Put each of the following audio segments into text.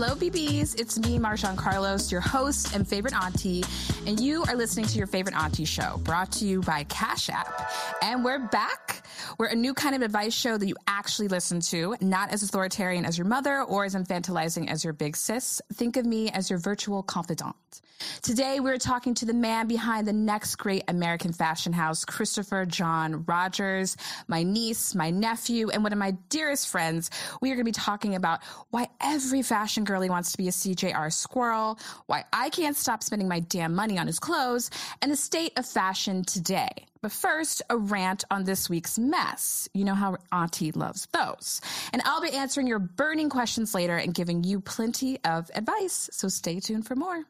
Hello, BBs. It's me, Marjon Carlos, your host and favorite auntie, and you are listening to your favorite auntie show, brought to you by Cash App. And we're back. We're a new kind of advice show that you actually listen to, not as authoritarian as your mother or as infantilizing as your big sis. Think of me as your virtual confidant. Today, we're talking to the man behind the next great American fashion house, Christopher John Rogers, my niece, my nephew, and one of my dearest friends. We are going to be talking about why every fashion girly wants to be a CJR squirrel, why I can't stop spending my damn money on his clothes, and the state of fashion today. But first, a rant on this week's mess. You know how Auntie loves those. And I'll be answering your burning questions later and giving you plenty of advice. So stay tuned for more.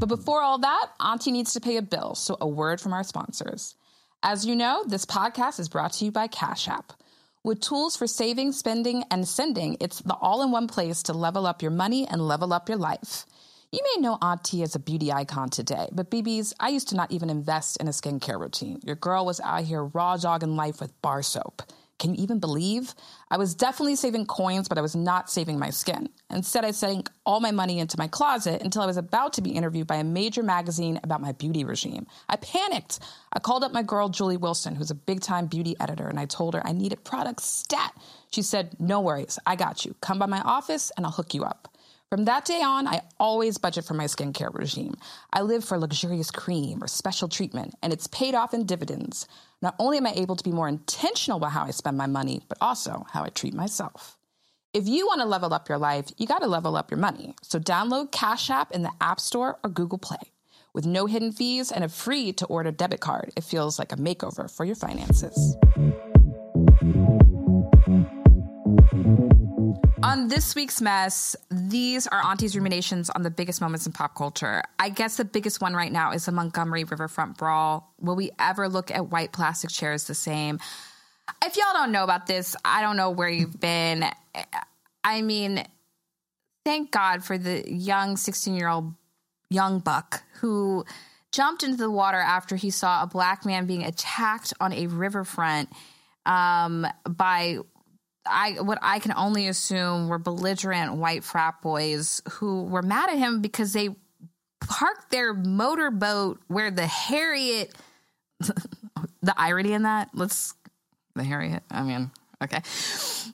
But before all that, Auntie needs to pay a bill, so a word from our sponsors. As you know, this podcast is brought to you by Cash App. With tools for saving, spending, and sending, it's the all in one place to level up your money and level up your life. You may know Auntie as a beauty icon today, but BBs, I used to not even invest in a skincare routine. Your girl was out here raw dogging life with bar soap. Can you even believe? I was definitely saving coins, but I was not saving my skin. Instead, I sank all my money into my closet until I was about to be interviewed by a major magazine about my beauty regime. I panicked. I called up my girl, Julie Wilson, who's a big time beauty editor, and I told her I needed products stat. She said, No worries, I got you. Come by my office and I'll hook you up. From that day on, I always budget for my skincare regime. I live for luxurious cream or special treatment, and it's paid off in dividends. Not only am I able to be more intentional about how I spend my money, but also how I treat myself. If you want to level up your life, you got to level up your money. So download Cash App in the App Store or Google Play. With no hidden fees and a free to order debit card, it feels like a makeover for your finances. On this week's mess, these are Auntie's ruminations on the biggest moments in pop culture. I guess the biggest one right now is the Montgomery Riverfront Brawl. Will we ever look at white plastic chairs the same? If y'all don't know about this, I don't know where you've been. I mean, thank God for the young 16 year old young buck who jumped into the water after he saw a black man being attacked on a riverfront um, by I what I can only assume were belligerent white frat boys who were mad at him because they parked their motorboat where the Harriet the irony in that let's the Harriet I mean okay.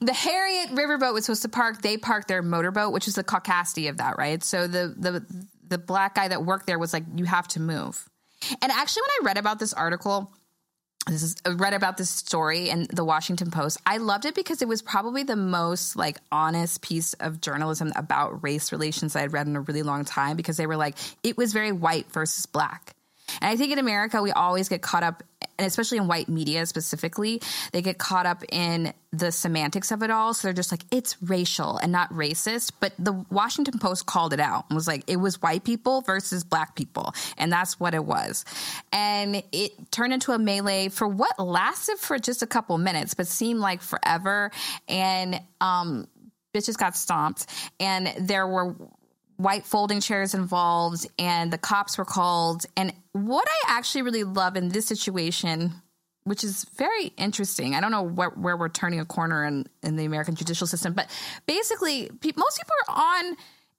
The Harriet riverboat was supposed to park they parked their motorboat which is the caucasity of that right? So the the the black guy that worked there was like you have to move. And actually when I read about this article this is I read about this story in the Washington Post. I loved it because it was probably the most like honest piece of journalism about race relations I had read in a really long time because they were like it was very white versus black. And I think in America, we always get caught up, and especially in white media specifically, they get caught up in the semantics of it all. So they're just like, it's racial and not racist. But the Washington Post called it out and was like, it was white people versus black people. And that's what it was. And it turned into a melee for what lasted for just a couple minutes, but seemed like forever. And, um, bitches got stomped and there were white folding chairs involved and the cops were called. And what I actually really love in this situation, which is very interesting, I don't know where, where we're turning a corner in, in the American judicial system, but basically, pe- most people are on,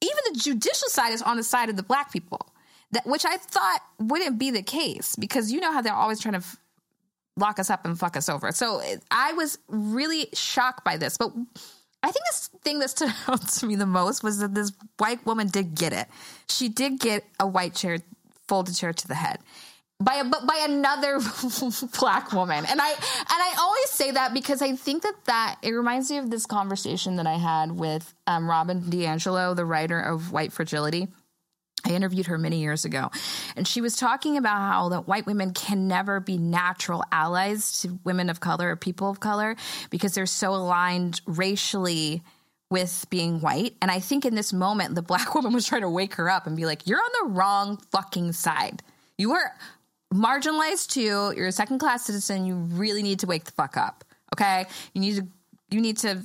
even the judicial side is on the side of the black people, that, which I thought wouldn't be the case because you know how they're always trying to. F- lock us up and fuck us over. So I was really shocked by this. But I think this thing that stood out to me the most was that this white woman did get it. She did get a white chair, folded chair to the head by a, but by another black woman. And I and I always say that because I think that that it reminds me of this conversation that I had with um, Robin DiAngelo, the writer of White Fragility. I interviewed her many years ago, and she was talking about how that white women can never be natural allies to women of color or people of color because they're so aligned racially with being white. And I think in this moment, the black woman was trying to wake her up and be like, "You're on the wrong fucking side. You are marginalized too. You're a second class citizen. You really need to wake the fuck up. Okay, you need to you need to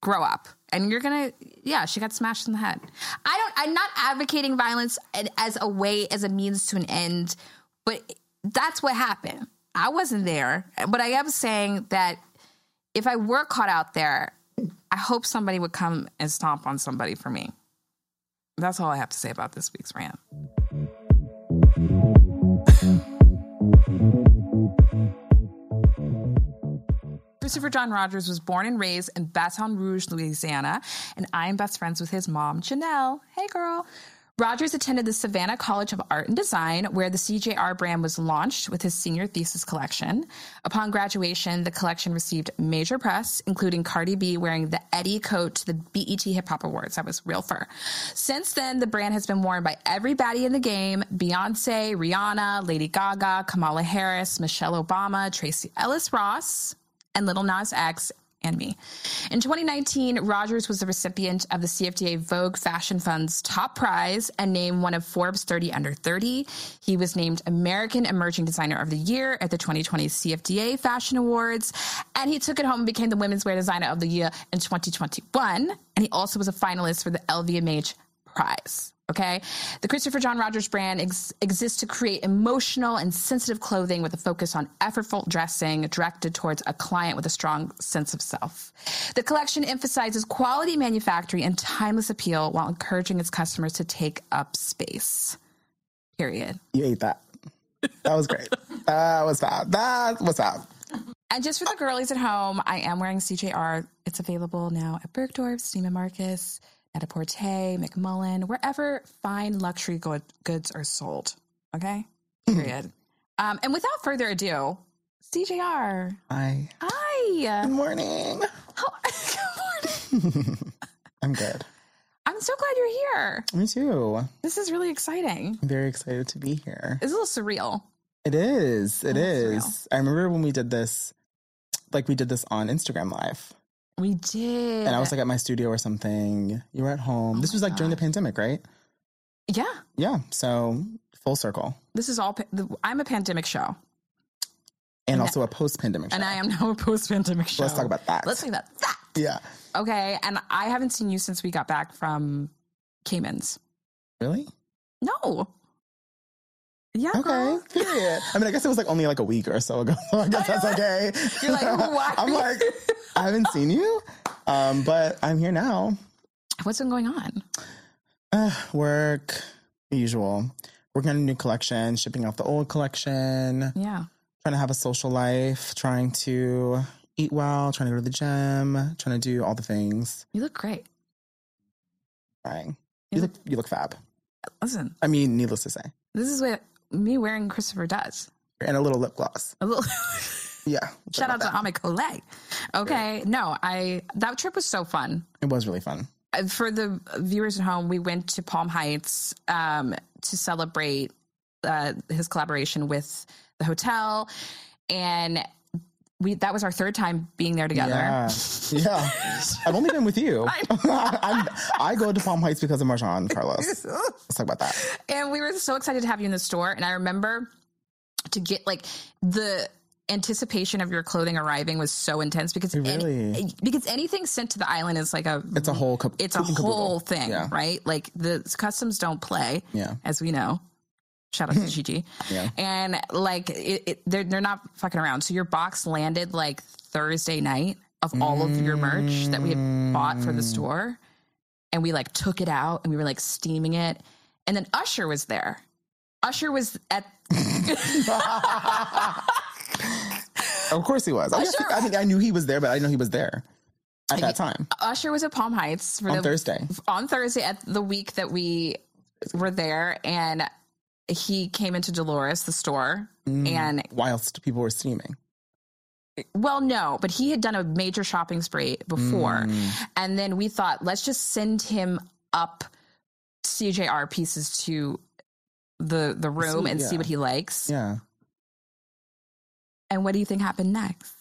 grow up." And you're gonna yeah she got smashed in the head i don't i'm not advocating violence as a way as a means to an end but that's what happened i wasn't there but i am saying that if I were caught out there, I hope somebody would come and stomp on somebody for me. That's all I have to say about this week's rant. Christopher John Rogers was born and raised in Baton Rouge, Louisiana, and I am best friends with his mom, Janelle. Hey, girl. Rogers attended the Savannah College of Art and Design, where the CJR brand was launched with his senior thesis collection. Upon graduation, the collection received major press, including Cardi B wearing the Eddie coat to the BET Hip Hop Awards. That was real fur. Since then, the brand has been worn by everybody in the game Beyonce, Rihanna, Lady Gaga, Kamala Harris, Michelle Obama, Tracee Ellis Ross, and Lil Nas X and me. In 2019, Rogers was the recipient of the CFDA Vogue Fashion Fund's top prize and named one of Forbes 30 Under 30. He was named American Emerging Designer of the Year at the 2020 CFDA Fashion Awards, and he took it home and became the Women's Wear Designer of the Year in 2021. And he also was a finalist for the LVMH prize. Okay. The Christopher John Rogers brand ex- exists to create emotional and sensitive clothing with a focus on effortful dressing directed towards a client with a strong sense of self. The collection emphasizes quality manufacturing and timeless appeal while encouraging its customers to take up space. Period. You ate that. That was great. that was fab. That was fab. And just for the girlies at home, I am wearing CJR. It's available now at Bergdorf, Neiman Marcus, Net-a-Porter, McMullen, wherever fine luxury go- goods are sold. Okay? Period. um, and without further ado, CJR. Hi. Hi. Good morning. How- Good morning. I'm good. I'm so glad you're here. Me too. This is really exciting. I'm very excited to be here. It's a little surreal. It is. It Oh, surreal. I remember when we did this, like we did this on Instagram Live, We did. and I was like at my studio or something. You were at home. this was like during the pandemic, right? yeah, Yeah. So full circle, this is all. pa- the- I'm a pandemic show, and And also a post-pandemic. and. I am now a post pandemic show. Let's talk about that. Let's talk about that. Yeah. Okay, and I haven't seen you since we got back from Caymans. Really? No. Yeah. Okay. Period. I mean, I guess it was like only like a week or so ago. I guess that's okay. You're like, why? I'm like, I haven't seen you, um, but I'm here now. What's been going on? Uh, work, usual. Working on a new collection, shipping off the old collection, Yeah. trying to have a social life, trying to eat well, trying to go to the gym, trying to do all the things. You look great. Trying. You You look, you look fab. Listen, I mean, needless to say, this is what me wearing Christopher does. and a little lip gloss. A little Yeah. shout out to Ami Colé. Okay. No, I that trip was so fun. It was really fun. Uh, For the viewers at home, we went to Palm Heights um, to celebrate uh, his collaboration with the hotel, and we that was our third time being there together. Yeah. Yeah. I've only been with you. I go to Palm Heights because of Marjon Carlos. Let's talk about that. and we were so excited to have you in the store and i remember to get like the anticipation of your clothing arriving was so intense because any- Really? Eh, because anything sent to the island is like a It's a whole it's a and caboodle. whole thing Yeah. right like the customs don't play Yeah. as we know shout out to gg Yeah. and like it, it, they're, they're not fucking around so your box landed like thursday night of all of your merch that we had bought for the Mm. store and we like took it out and we were like steaming it and then usher was there usher was at Of course he was. I, think- I think I knew he was there, but I didn't know he was there at that time usher was at palm heights for on the Thursday. on thursday at the week that we were there and he came into dolores the store Mm. and Whilst people were streaming. Well, no, but he had done a major shopping spree before. Mm. And then we thought, let's just send him up CJR pieces to the the room See, and see what he likes. Yeah. And what do you think happened next?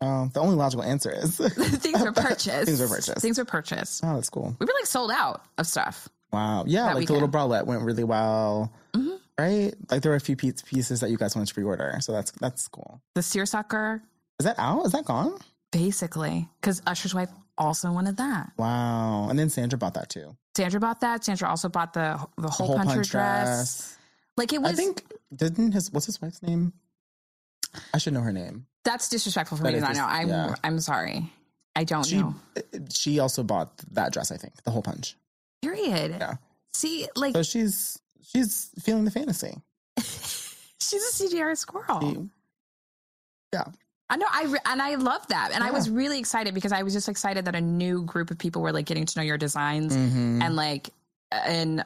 Oh, the only logical answer is Things were purchased. Things were purchased. Things were purchased. Oh, that's cool. We were like sold out of stuff. Wow. Yeah, like the little bralette went really well. Mhm. Right? Like there were a few pieces that you guys wanted to pre-order. So that's that's cool. The seersucker, Is that out? Is that gone? basically, because Usher's wife also wanted that. Wow. And then Sandra bought that too. Sandra bought that. Sandra also bought the the whole, puncher dress. Like it was. I think didn't his what's his wife's name? I should know her name. That's disrespectful for That me to not know. I'm yeah. I'm sorry. I don't She know. she also bought that dress. I think the whole punch. Period. Yeah. See, like So she's she's feeling the fantasy. she's a CJR squirrel. She- yeah, I know, I re- and I love that, and I was really excited because I was just excited that a new group of people were like getting to know your designs Mhm. and like and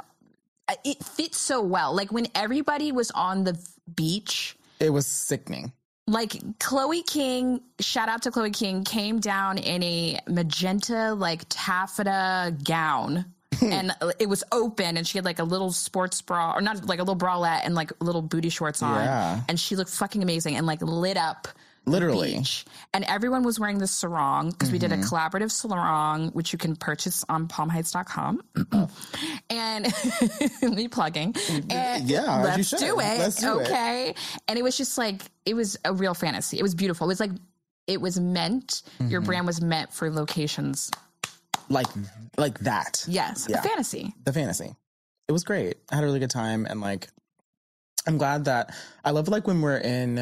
it fits so well. Like when everybody was on the beach, it was sickening. like Chloe King, shout out to Chloe King, came down in a magenta like taffeta gown. and it was open, and she had like a little sports bra, or not like a little bralette, and like little booty shorts on. Yeah. And she looked fucking amazing and like lit up Literally. beach. And everyone was wearing this sarong because we did a Mm-hmm. collaborative sarong, which you can purchase on palmheights.com. and me plugging. And Yeah, let's should. do it. Let's do it. okay. And it was just like, it was a real fantasy. It was beautiful. It was like, it was meant, your Mm-hmm. brand was meant for locations. Like like that. Yes. Yeah. Fantasy. the fantasy. It was great. I had a really good time and like I'm glad that I love like when we're in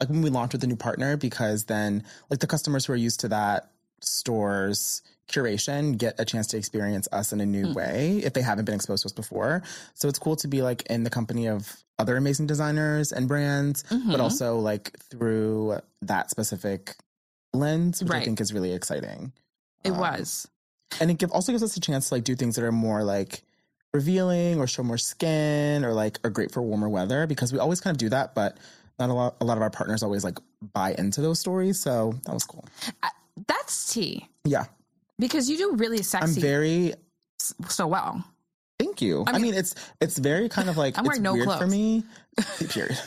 like when we launch with a new partner because then like the customers who are used to that store's curation get a chance to experience us in a new way if they haven't been exposed to us before. So it's cool to be like in the company of other amazing designers and brands, but Mhm. also like through that specific lens, which I think is really exciting It Um, was. And it give, also gives us a chance to like do things that are more like revealing or show more skin or like are great for warmer weather because we always kind of do that but not a lot a lot of our partners always like buy into those stories so that was cool That's tea. yeah Because you do really sexy. i'm very so well. thank you i mean, it's it's very kind of like I'm wearing it's no weird for clothes. me period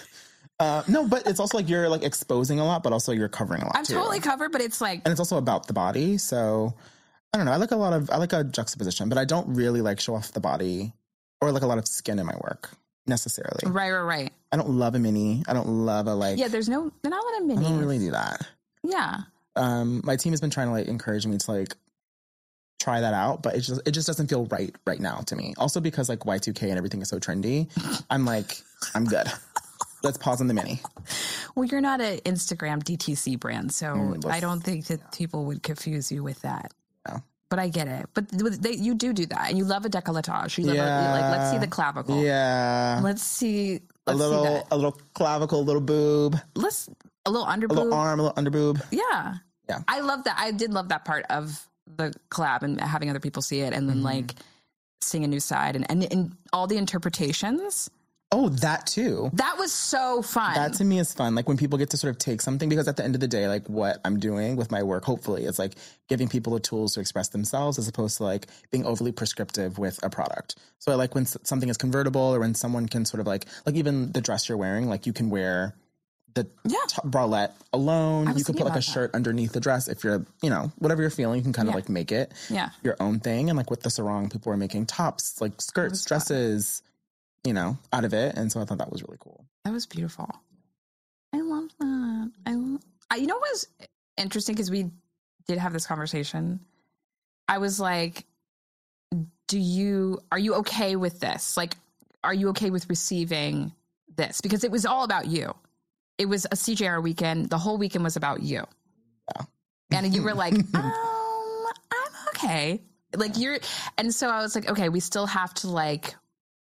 uh no but it's also like you're like exposing a lot but also you're covering a lot I'm too. totally covered, but it's like and it's also about the body so i don't know i like a lot of i like a juxtaposition but i don't really like show off the body or like a lot of skin in my work necessarily right, right, right. i don't love a mini i don't love a like Yeah, there's no, they're not a mini. i don't really do that yeah. um my team has been trying to like encourage me to like try that out but it just it just doesn't feel right right now to me also because like y2k and everything is so trendy i'm like i'm good let's pause on the mini Well, you're not an Instagram DTC brand, so Mm, I don't think that people would confuse you with that. But I get it. But they, you do do that, and you love a decolletage. You love a, like let's see the clavicle. yeah Let's see. a Let's see little that. a little clavicle a little boob Let's a little under a little arm a little under boob Yeah. Yeah. I love that. I did love that part of the collab and having other people see it, and then Mm-hmm. like seeing a new side and, and and all the interpretations. Oh that too That was so fun. that to me is fun like when people get to sort of take something because at the end of the day like what i'm doing with my work hopefully is like giving people the tools to express themselves as opposed to like being overly prescriptive with a product so i like when something is convertible or when someone can sort of like like even the dress you're wearing like you can wear the Yeah. top bralette alone you could put like a that. shirt underneath the dress if you're you know whatever you're feeling you can kind of like make it yeah. your own thing and like with the sarong people are making tops like skirts dresses. fun. You know out of it and so i thought that was really cool That was beautiful. I love that. I, lo- I you know what was interesting because we did have this conversation. I was like, "Do you are you okay with this? Like, are you okay with receiving this? Because it was all about you. It was a CJR weekend. The whole weekend was about you. Yeah. And you were like, um, I'm okay. Like you're, and so I was like, okay, we still have to like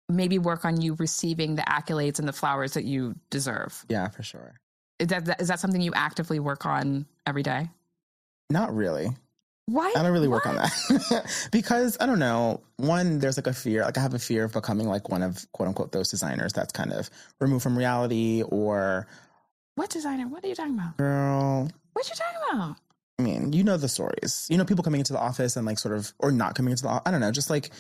maybe work on you receiving the accolades and the flowers that you deserve. yeah for sure Is that is that something you actively work on every day? Not really. Why? I don't really work What? on that because I don't know. One, there's like a fear. Like I have a fear of becoming like one of quote unquote those designers that's kind of removed from reality. Or What designer? What are you talking about? girl, What you talking about? I mean, you know the stories. You know people coming into the office and like sort of or not coming into the. I don't know, just like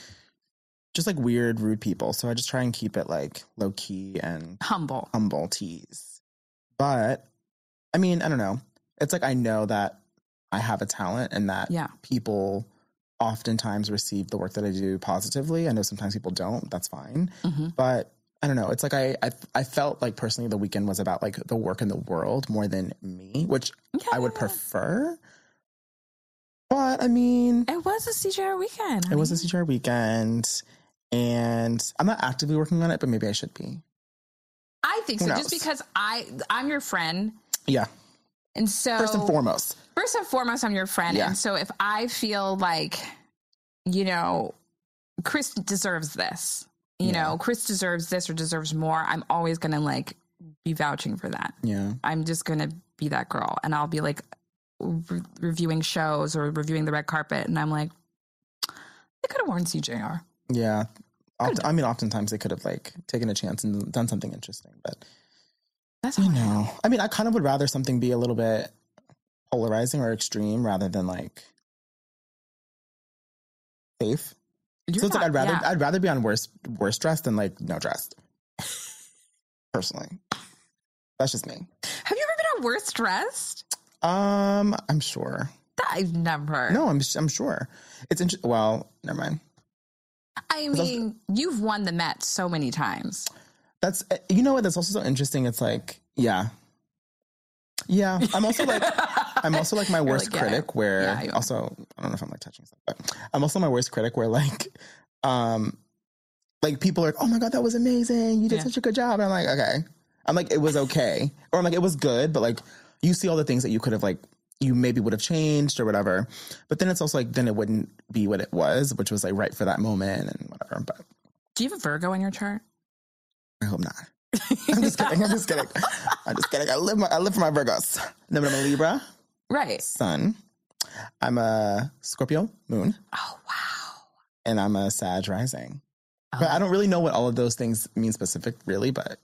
just like weird, rude people. So I just try and keep it like low key and Humble. humble tease. But I mean, I don't know. It's like I know that I have a talent and that Yeah. people oftentimes receive the work that I do positively. I know sometimes people don't. That's fine. hmm But I don't know. It's like I, I I felt like personally the weekend was about like the work in the world more than me, which I would prefer. But I mean, It was a CJR weekend. it was a. CJR weekend, and I'm not actively working on it, but maybe I should be. I think Who so. Just because I I'm your friend, Yeah. And so First and foremost. first and foremost, I'm your friend. Yeah. And so if I feel like, you know, Chris deserves this, you Yeah. know, Chris deserves this or deserves more, I'm always going to like be vouching for that. Yeah. I'm just going to be that girl. And I'll be like re- reviewing shows or reviewing the red carpet. And I'm like, they could have worn CJR. Yeah. Oft- I mean, oftentimes they could have like taken a chance and done something interesting, but That's you I know, I mean, I kind of would rather something be a little bit polarizing or extreme rather than like safe. You're so it's like I'd rather yeah. I'd rather be on worse worse dressed than like no dressed. Personally, that's just me. Have you ever been on worst dressed? Um, I'm sure. I've never. No, I'm I'm sure. It's interesting. Well, never mind. I mean, you've won the Met so many times. That's uh, you know what. That's also so interesting. It's like yeah, yeah. I'm also like I'm also like my worst like, yeah, critic. Where yeah, also I don't know if I'm like touching stuff, but I'm also my worst critic. Where like um like people are like, oh my god, that was amazing. You did Yeah. such a good job. And I'm like, okay. I'm like, it was okay, or I'm like, it was good, but like you see all the things that you could have like you maybe would have changed or whatever. But then it's also like then it wouldn't be what it was, which was like right for that moment and whatever. But Do you have a Virgo in your chart? I hope not. I'm just kidding. I'm just kidding. I'm just kidding. I live my I live for my Virgos. No, but I'm a Libra Right. sun. I'm a Scorpio moon, Oh wow. and I'm a Sag rising. But I oh. don't really know what all of those things mean specific, really. But do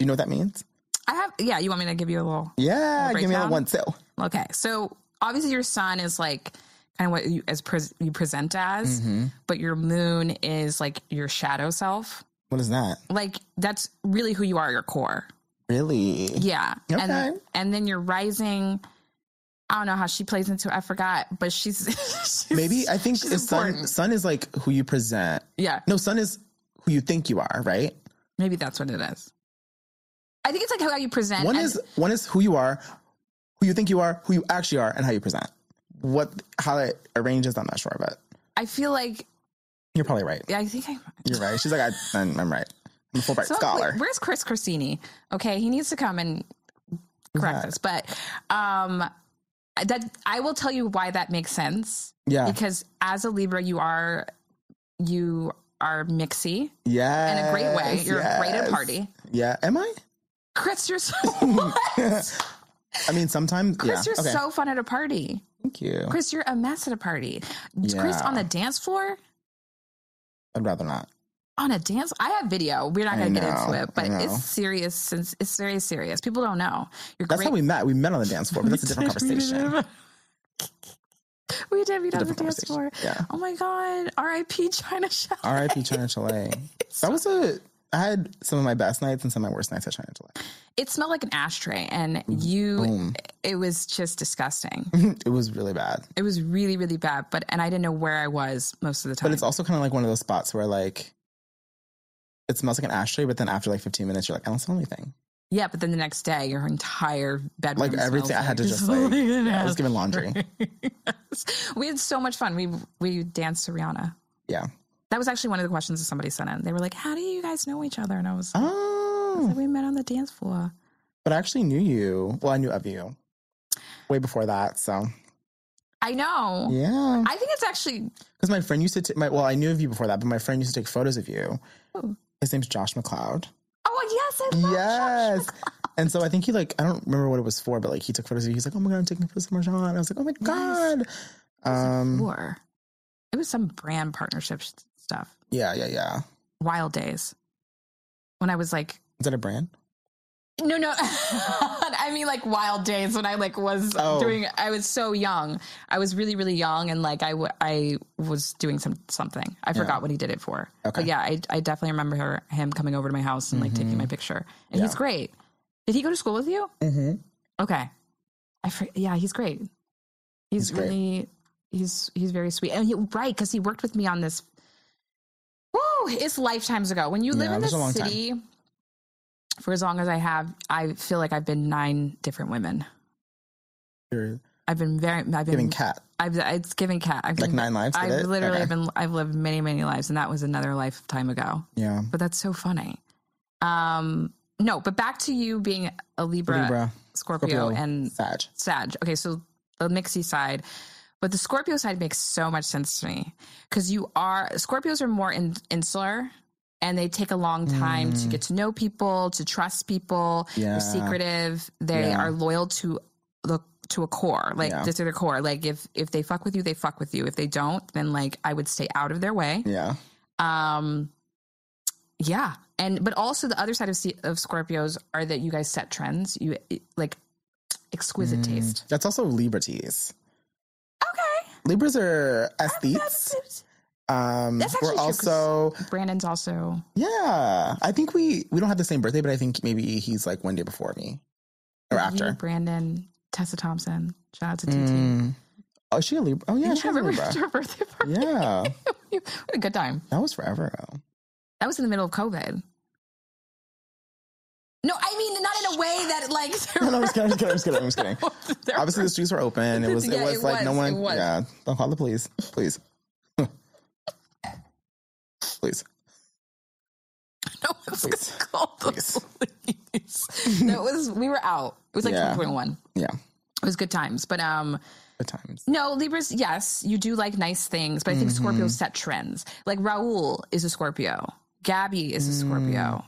you know what that means? I have. Yeah. You want me to give you a little? Yeah, give me a one too. Okay. So obviously your sun is like kind of what you as pres you present as, Mm-hmm. but your moon is like your shadow self. What is that? Like that's really who you are, your core. Really? Yeah. Okay. And and then your rising. I don't know how she plays into. it, I forgot, but she's, she's Maybe I think sun. Sun is like who you present. Yeah. No, sun is who you think you are. Right. Maybe that's what it is. I think it's like how you present. One is one is who you are, who you think you are, who you actually are, and how you present. What how it arranges, I'm not sure, but I feel like you're probably right. yeah, I think I. You're right. She's like, I, I'm, I'm right. I'm a Fulbright So, scholar. wait, where's Chris Corsini? Okay, he needs to come and correct us. But um, that I will tell you why that makes sense. Yeah. Because as a Libra, you are you are mixy Yeah. in a great way. You're great at party. Yeah. Am I? Chris, you're so I mean, sometimes. Chris, yeah. you're okay. so fun at a party. Thank you. Chris, you're a mess at a party. Chris on the dance floor. I'd rather not. on a dance i have video we're not going to get into it but it's serious since it's very serious people don't know you're That's great how we met. We met on the dance floor, but that's a different conversation. we did meet on the dance floor. Yeah. oh my god rip china chalet R.I.P. China Chalet. That was a. I had some of my best nights and some of my worst nights at China Chalet. it smelled like an ashtray and mm, you Boom. it was just disgusting it was really bad. it was really really bad but and i didn't know where i was most of the time But it's also kind of like one of those spots where like it smells like an ashtray, but then after like 15 minutes, you're like, I don't smell anything. yeah but then the next day your entire bedroom Like everything, I had to just like, yeah, I was given laundry. we had so much fun we we danced to rihanna Yeah. That was actually one of the questions that somebody sent in. They were like, "How do you guys know each other?" And I was like, Oh, "We met on the dance floor." but I actually knew you. Well, I knew of you way before that. So I know. yeah, I think it's actually because my friend used to. T- my, well, I knew of you before that, but my friend used to take photos of you. Who? His name's Josh McLeod. Oh yes, I Yes. And so I think he like I don't remember what it was for, but like he took photos of you. He's like, oh my god, I'm taking photos of Marjon. I was like, oh my god. Um, Floor. It was some brand partnership sh- stuff. yeah, yeah, yeah. Wild days. When I was like, Is that a brand? no, no. I mean, like wild days when I like was Oh. doing. I was so young. I was really, really young, and like I, w- I was doing some something. I forgot what he did it for. Okay. But yeah, I, I definitely remember her, him coming over to my house and like taking my picture. And he's great. Did he go to school with you? Mm-hmm. Okay. I for, yeah, he's great. He's, He's great. really he's he's very sweet. And he, right, because he worked with me on this. Whoa, it's lifetimes ago. When you live Yeah, in the long time. city for as long as I have, I feel like I've been nine different women. You're I've been very. I've been. giving cat I've. It's giving cat. I've like been, nine lives. I've it? literally Okay. been. I've lived many, many lives, and that was another lifetime ago. Yeah. But that's so funny. Um, no, but back to you being a Libra, Libra. Scorpio, Scorpio, and Sag. Sag. Okay, so the mixy side. But the Scorpio side makes so much sense to me because you are Scorpios are more in, insular and they take a long time to get to know people, to trust people. Mm. Yeah. They're secretive. They Yeah. are loyal to the to a core, like Yeah. to their core. Like if if they fuck with you, they fuck with you. If they don't, then like I would stay out of their way. Yeah. Um, yeah, and but also the other side of of Scorpios are that you guys set trends. You like exquisite taste. That's also Liberties. Libras are aesthetes. Um, That's actually we're true, also Brandon's also yeah. I think we we don't have the same birthday, but I think maybe he's like one day before me or you, after. Brandon, Tessa Thompson. Shout out to TT. Mm. Oh, is she a Libra? Oh yeah, Yeah, she's a Libra. her birthday party? Yeah, what a good time. that was forever ago. That was in the middle of COVID. No, I mean not in a way that like. No, no, I'm just kidding. I'm just kidding. I'm just kidding. I'm just kidding. Obviously, the streets were open. It was. Yeah, it was it like no one. was. Yeah, don't call the police, please. please. No one's Please. gonna call the Please. police. no, it was we were out. It was like Yeah. 2021. Yeah, It was good times, but um, good times. no Libras. Yes, you do like nice things, but I think Mm-hmm. Scorpios set trends. Like Raul is a Scorpio. Gabby is a Scorpio.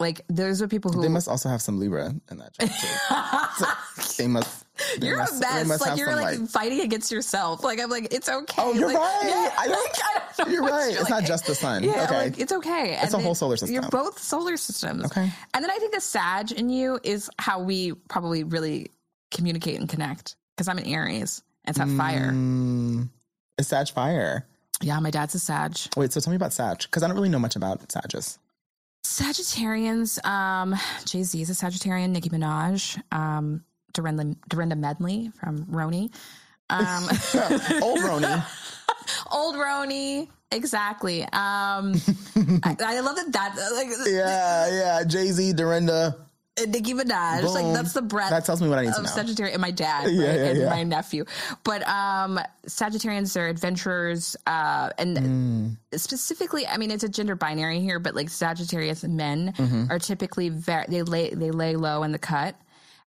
Like those are people who Mm. They must also have some Libra in that job too. So they must. they You're must- a mess. Like you're like, fighting against yourself. Like I'm like, it's okay. Oh, you're Like, right. Yeah, I don't- like, I don't You're right. you're It's not just the sun. Yeah, Okay. like it's okay. It's a whole solar system. You're both solar systems. Okay. And then I think the Sag in you is how we probably really communicate and connect. Because I'm an Aries. It's that fire. Mm, it's Sag fire. Yeah, my dad's a Sag. Wait, so tell me about Sag because I don't really know much about Sages. Sagittarians, um, Jay Z is a Sagittarian, Nicki Minaj, um, Dorinda, Dorinda Medley from RHONY. Um, Old RHONY. old RHONY, exactly. Um, I, I love that that like Yeah, yeah. Jay Z, Dorinda. Nicki Minaj, Boom. like that's the breadth. That tells me what I need to know. Sagittarius and my dad Yeah, right? yeah, and yeah. my nephew. But um Sagittarians are adventurers uh and Mm. specifically I mean it's a gender binary here but like Sagittarius men Mm-hmm. are typically very they lay they lay low in the cut.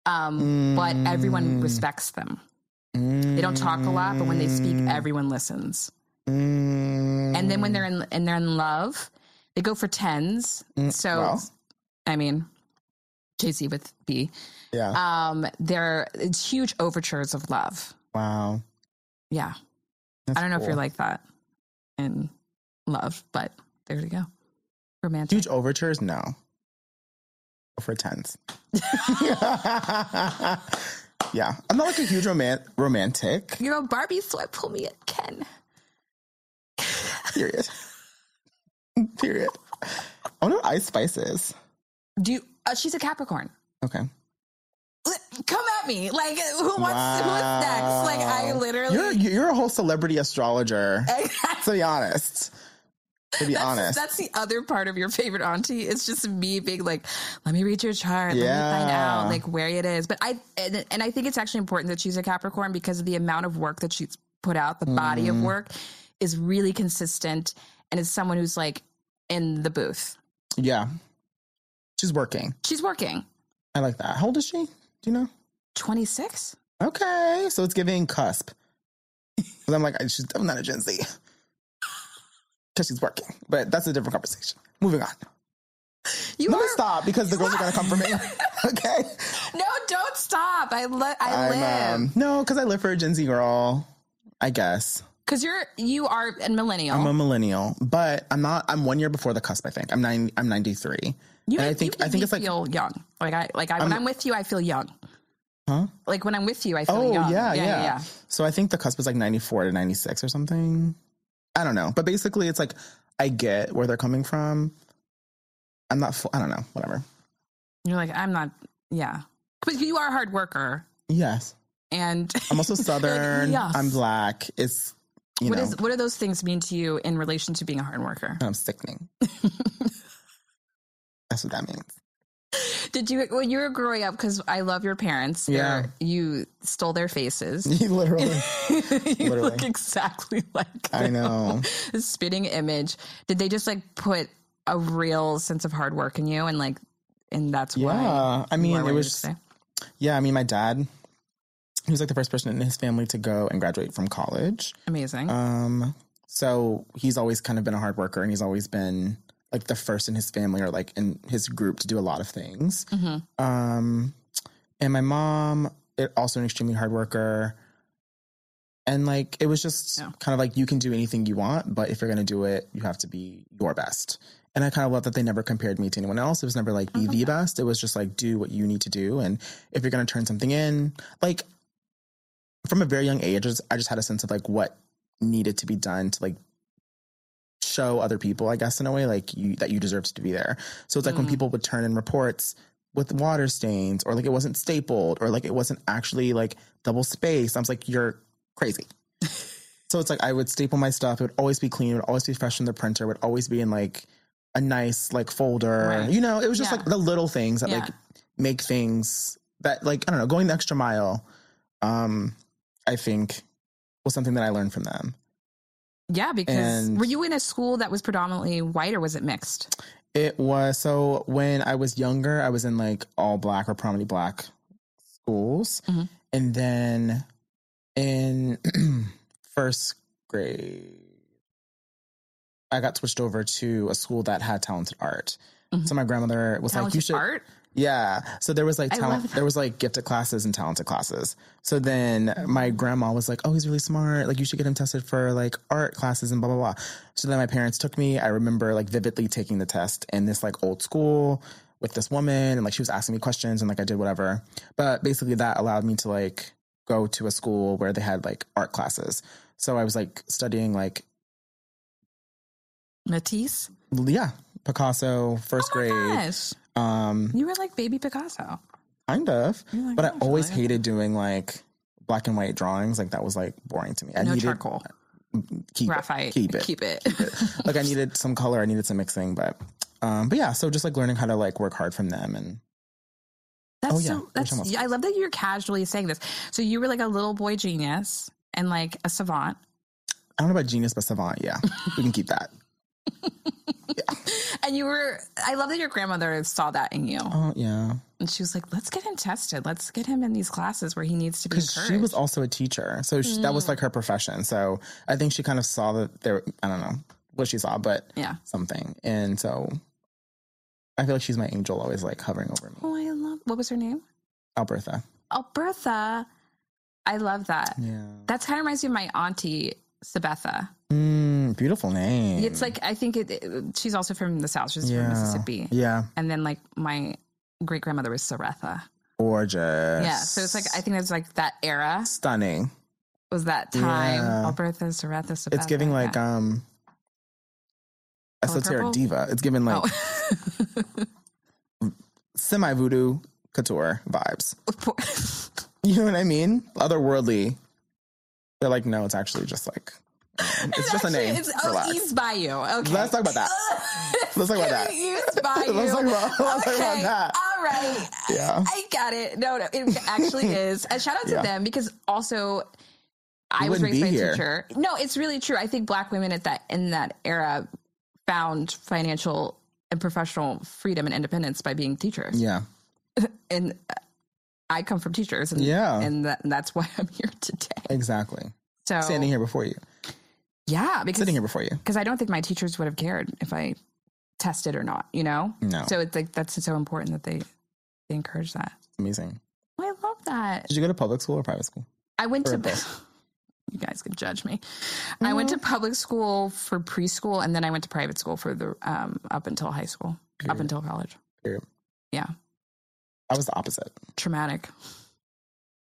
Um but Mm. everyone respects them. They don't talk a lot but when they speak everyone listens. Mm, And then when they're in and they're in love, they go for tens. so Mm. I mean Jay Z with B. yeah. Um, there it's huge overtures of love. wow. Yeah, That's I don't know if you're like that in love, but there you go. Romantic. huge overtures. No. For tens. yeah, I'm not like a huge roman- romantic. You're a Barbie, so I pull me a Ken. Period. Period. I wonder what Ice spice is. Do you? Uh, she's a Capricorn. Okay. Come at me, like who wants? Who is next? Like I literally. You're you're a whole celebrity astrologer. to be honest. To be That's, honest. that's the other part of your favorite auntie. It's just me being like, let me read your chart. Let me find out like where it is. But I and, and I think it's actually important that she's a Capricorn because of the amount of work that she's put out. The body Mm. of work is really consistent, and is someone who's like in the booth. yeah. She's working. She's working. I like that. How old is she? Do you know? Twenty six. Okay. So it's giving cusp. Because I'm like, I- she's definitely not a Gen Z. Because she's working. But that's a different conversation. Moving on. You Let me stop because the girls are going to come for me. okay. no. Don't stop. I li- I I'm, live um, no, because I live for a Gen Z girl. I guess. because you're you are a millennial. I'm a millennial, but I'm not. I'm one year before the cusp. I think I'm nine. I'm 93. You and I think you I think it's like feel young. Like I like I, when I'm with you, I feel young. Huh? Like when I'm with you, I feel young. Oh young. yeah, yeah, yeah. So I think the cusp is like 94 to 96 or something. I don't know, but basically it's like I get where they're coming from. I'm not. Full, I don't know. Whatever. You're like I'm not. Yeah, but you are a hard worker, Yes, and I'm also southern. yes. I'm black. It's you what know. is what do those things mean to you in relation to being a hard worker? I'm sickening. That's what that means. Did you when you were growing up? Because I love your parents. Yeah. they're- you stole their faces. Literally, you Literally. look exactly like I know. spitting image. Did they just like put a real sense of hard work in you and like, and that's why? Yeah, I mean, it was. Yeah, I mean, my dad, he was like the first person in his family to go and graduate from college. Amazing. Um, so he's always kind of been a hard worker, and he's always been like the first in his family or like in his group to do a lot of things. Mm-hmm. Um, and my mom, it, also an extremely hard worker. And like it was just Yeah. kind of like you can do anything you want, but if you're gonna do it, you have to be your best. And I kind of love that they never compared me to anyone else. It was never like be the best. It was just like do what you need to do, and if you're gonna turn something in, like from a very young age, I just, I just had a sense of like what needed to be done to like show other people, I guess, in a way, like you that you deserved to be there. So it's like when Mm. people would turn in reports with water stains or like it wasn't stapled or like it wasn't actually like double spaced. I was like, you're crazy. so it's like I would staple my stuff. It would always be clean. It would always be fresh in the printer. It would always be in like a nice like folder. Right. You know, it was just Yeah. like the little things that Yeah. like make things that like I don't know, going the extra mile. Um, I think was something that I learned from them. Yeah, because and- were you in a school that was predominantly white or was it mixed? It was so when I was younger, I was in like all black or prominently black schools. Mhm. And then in first grade, I got switched over to a school that had talented art. Mhm. So my grandmother was like, "You should." art? Yeah. So there was like talent. There was like gifted classes and talented classes. So then my grandma was like, "Oh, he's really smart. Like you should get him tested for like art classes and blah blah blah." So then my parents took me. I remember like vividly taking the test in this like old school with this woman, and like she was asking me questions, and like I did whatever. But basically, that allowed me to like go to a school where they had like art classes. So I was like studying like Matisse? yeah Picasso first Oh grade. gosh. Um, You were like baby Picasso. kind of. Like, But I "Oh, always really?" hated doing like black and white drawings. Like that was like boring to me. I no needed charcoal. keep Graphite. it, keep it. Keep it. like I needed some color. I needed some mixing. But um, but yeah. So just like learning how to like work hard from them and That's Oh, yeah. so. That's. I love that you're casually saying this. So you were like a little boy genius and like a savant, I don't know about genius, but savant. Yeah, we can keep that. and you were. I love that your grandmother saw that in you, Oh yeah, and she was like, "Let's get him tested. Let's get him in these classes where he needs to be because she was also a teacher, so she, that Mm. was like her profession. So I think she kind of saw that there. I don't know what she saw, but yeah. something. And so I feel like she's my angel, always like hovering over me. Oh, I love. What was her name? Albertha. Albertha. I love that. Yeah. That kind of reminds me of my auntie Sabetha. Mm, beautiful name. It's like I think it, it- she's also from the south. She's yeah. from Mississippi, Yeah. and then like my great grandmother was Saretha. Gorgeous. Yeah, so it's like I think it's like that era stunning. was that time. Yeah. Albertha, Saretha, Sabetha. It's giving like yeah. um esoteric purple? diva. It's giving like oh. semi voodoo couture vibes. You know what I mean? Otherworldly. They're like, no, it's actually just like um, it's, just a name. It's, oh. East Bayou. Okay. Let's talk about that. Let's talk about that. Bayou. Let's talk about- let's talk about that. All right. Yeah. I got it. No, no, it actually is. And shout out to Yeah. them because also I You was raised by a teacher. No, it's really true. I think black women at that in that era found financial and professional freedom and independence by being teachers. Yeah. And I come from teachers and Yeah. and, that, and that's why I'm here today. Exactly. So Standing here before you. yeah, because Sitting here before you. because I don't think my teachers would have cared if I tested or not, you know? No. So it's like that's so important that they they encourage that. Amazing. I love that. Did you go to public school or private school? I went Or to both. you guys can judge me. I went to public school for preschool and then I went to private school for the um up until high school, up until college. Period. Yeah. I was the opposite. Traumatic.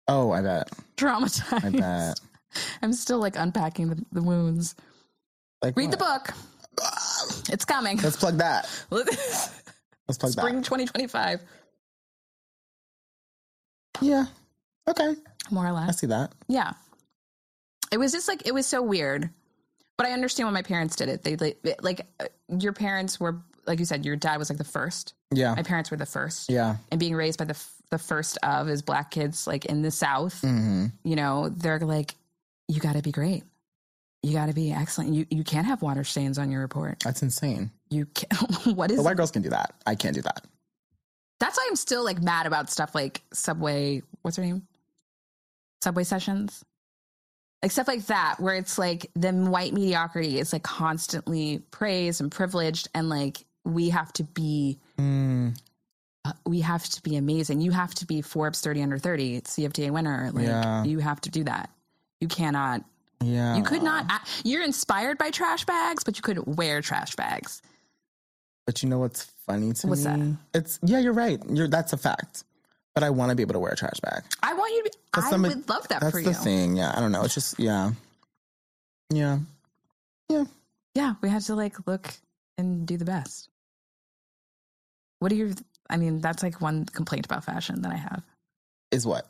Oh, I bet. Traumatized. I bet. I'm still like unpacking the, the wounds. Like Read the book. It's coming. Let's plug that. Spring Let's plug that. Spring 2025, Yeah. Okay. more or less. I see that. Yeah. It was just like it was so weird. But I understand why my parents did it. They like, like uh, your parents were like you said your dad was like the first. Yeah. My parents were the first. Yeah. And being raised by the f- the first of as black kids like in the south, hmm you know, they're like you got to be great. You got to be excellent. You you can't have water stains on your report. That's insane. You can't. what is The white girls can do that. I can't do that. That's That's why I'm still like mad about stuff like Subway. What's her name? Subway sessions. Like stuff like that, where it's like the white mediocrity is like constantly praised and privileged, and like we have to be, Mm, uh, we have to be amazing. You have to be Forbes 30 under 30 CFDA winner. Like Yeah. you have to do that. You cannot. yeah. You could not. You're inspired by trash bags, but you couldn't wear trash bags. But you know what's funny to What's me? that? It's yeah, you're right. You're that's a fact. But I want to be able to wear a trash bag. I want you to. Be, I would love that That's for the thing. Yeah, I don't know. It's just yeah. yeah, yeah. Yeah, we have to like look and do the best. What are your? I mean, that's like one complaint about fashion that I have. Is what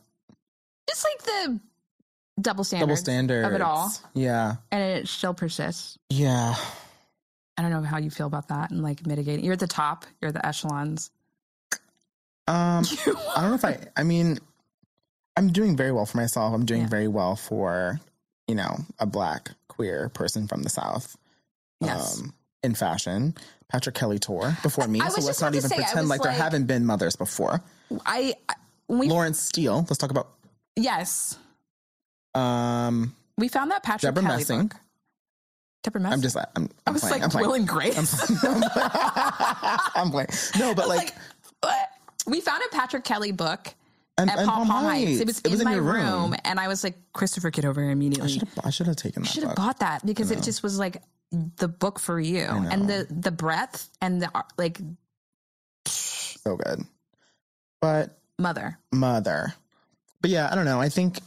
Just like the double standard, double standards of it all, Yeah, and it still persists. yeah. I don't know how you feel about that and like mitigating. You're at the top. You're the echelons. Um, I don't know if I. I mean, I'm doing very well for myself. I'm doing Yeah. very well for you know a black queer person from the south. Yes. Um, in fashion, Patrick Kelly tour before me, was so let's not even say, pretend was like, there haven't been mothers before. I, I we Lawrence Steele. Let's talk about yes um we found that Patrick Deborah Kelly Messing. book. Deborah Messing. I'm just I'm, I'm I was playing. like I'm playing. Will and Grace. I'm, I'm playing. No, but was like, what? We found a Patrick Kelly book and, at and Palm Palm Heights. Heights. It was, in, in my your room. and I was like, Christopher, get over here immediately. I should have taken that. should have bought that because it just was like the book for you and the the breadth and the like so good. But mother. mother. But yeah, I don't know. I think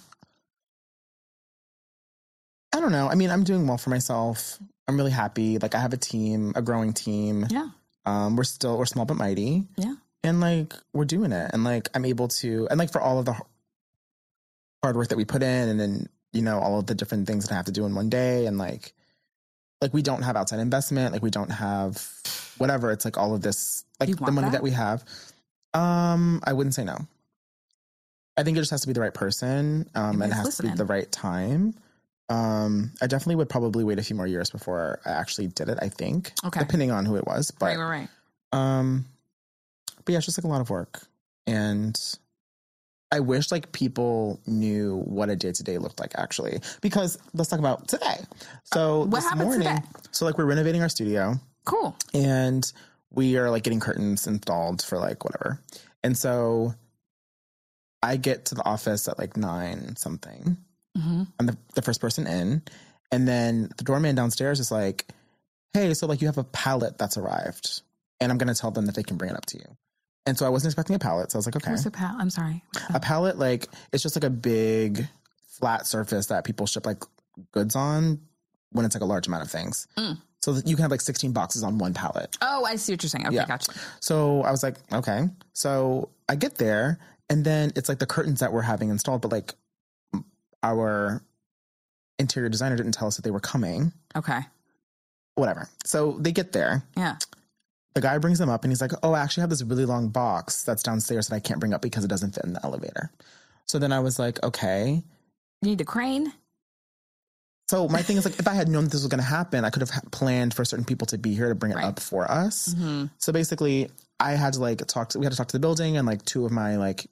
I don't know. I mean, I'm doing well for myself. I'm really happy. Like I have a team, a growing team. Yeah, Um, we're still we're small but mighty. yeah. And like we're doing it. And like I'm able to and like for all of the hard work that we put in and then, you know, all of the different things that I have to do in one day and like like we don't have outside investment, like we don't have whatever. It's like all of this like the money that? that we have. Um, I wouldn't say no. I think it just has to be the right person. Um, and it has to be the right time. Um, I definitely would probably wait a few more years before I actually did it, I think. Okay. Depending on who it was. But right, right, right. um but yeah, it's just like a lot of work. And I wish like people knew what a day to day looked like actually. Because let's talk about today. So Uh, what this happened morning, today? so like we're renovating our studio Cool. and we are like getting curtains installed for like whatever. And so I get to the office at like nine something. hmm I'm the, the first person in. And then the doorman downstairs is like, hey, so like you have a pallet that's arrived. And I'm going to tell them that they can bring it up to you. And so I wasn't expecting a pallet. So I was like, okay. What's a pal? I'm sorry. A pallet, like, it's just like a big flat surface that people ship like goods on when it's like a large amount of things. Mm. So that you can have like 16 boxes on one pallet. Oh, I see what you're saying. Okay, Yeah. gotcha. So I was like, okay. So I get there, and then it's like the curtains that we're having installed, but like our interior designer didn't tell us that they were coming. Okay. Whatever. So they get there. Yeah. The guy brings them up, and he's like, "Oh, I actually have this really long box that's downstairs that I can't bring up because it doesn't fit in the elevator." So then I was like, "Okay." You need a crane. So my thing is like, if I had known this was going to happen, I could have ha- planned for certain people to be here to bring it Right. up for us. hmm So basically, I had to like talk to, we had to talk to the building and like two of my like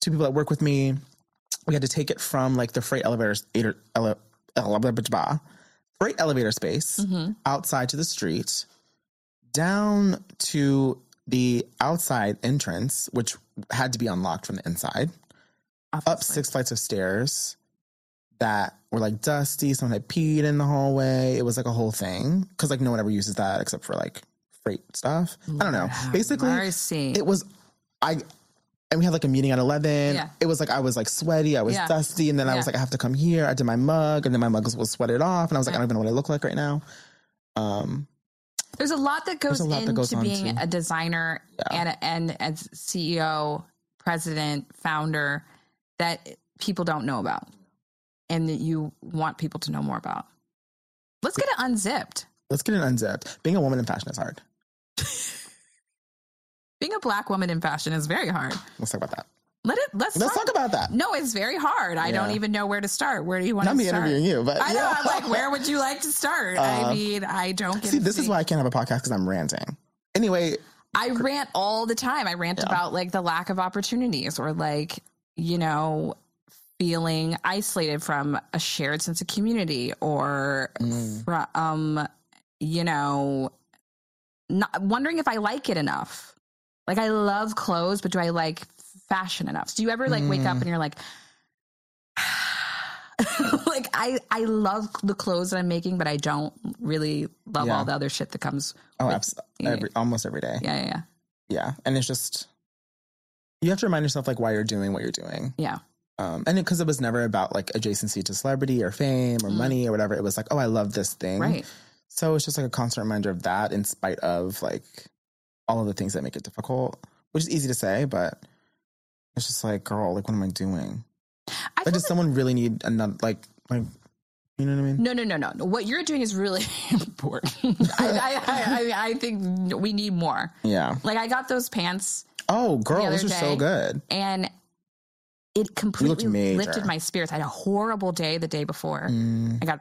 two people that work with me. We had to take it from like the freight elevators, ele, ele, ele, freight elevator space hmm outside to the street, down to the outside entrance, which had to be unlocked from the inside, up six flights of stairs that were like dusty. Someone had peed in the hallway. It was like a whole thing because like no one ever uses that except for like freight stuff. I don't know. Basically, Mercy. it was I. And we had like a meeting at eleven. Yeah. It was like I was like sweaty, I was Yeah. dusty, and then I was like, I have to come here. I did my mug, and then my mug was, was sweated off, and I was like, I don't even know what I look like right now. Um, There's a lot that goes lot that into goes being too. a designer and a, and as CEO, president, founder that people don't know about, and that you want people to know more about. Let's get it unzipped. let's get it unzipped. Being a woman in fashion is hard. Being a black woman in fashion is very hard. Let's talk about that. Let it. Let's, Let's talk. talk about that. No, it's very hard. I don't even know where to start. Where do you want Not to me start? interviewing you, but I know. yeah. I'm like, where would you like to start? I Uh, mean, I don't get. See, this is why I can't have a podcast because I'm ranting. Anyway, I rant all the time. I rant Yeah. about like the lack of opportunities or like, you know, feeling isolated from a shared sense of community or Mm. from, um, you know, not wondering if I like it enough. Like I love clothes, but do I like fashion enough? Do you ever like wake up Mm. and you're like, like I I love the clothes that I'm making, but I don't really love Yeah. all the other shit that comes. Oh, with- abs- every, almost every day. Yeah, yeah, yeah. Yeah. And it's just, you have to remind yourself like why you're doing what you're doing. Yeah. Um, and because it, was never about like adjacency to celebrity or fame or Mm. money or whatever. It was like, oh, I love this thing. Right. So it's just like a constant reminder of that in spite of like all of the things that make it difficult, which is easy to say, but it's just like, girl, like, what am I doing? I Like, does someone really need another, like, like, you know what I mean? No, no, no, no. What you're doing is really important. I, I, I, I, think we need more. Yeah. Like I got those pants Oh, girl, those are so good. and it completely lifted my spirits. I had a horrible day the day before. Mm, I got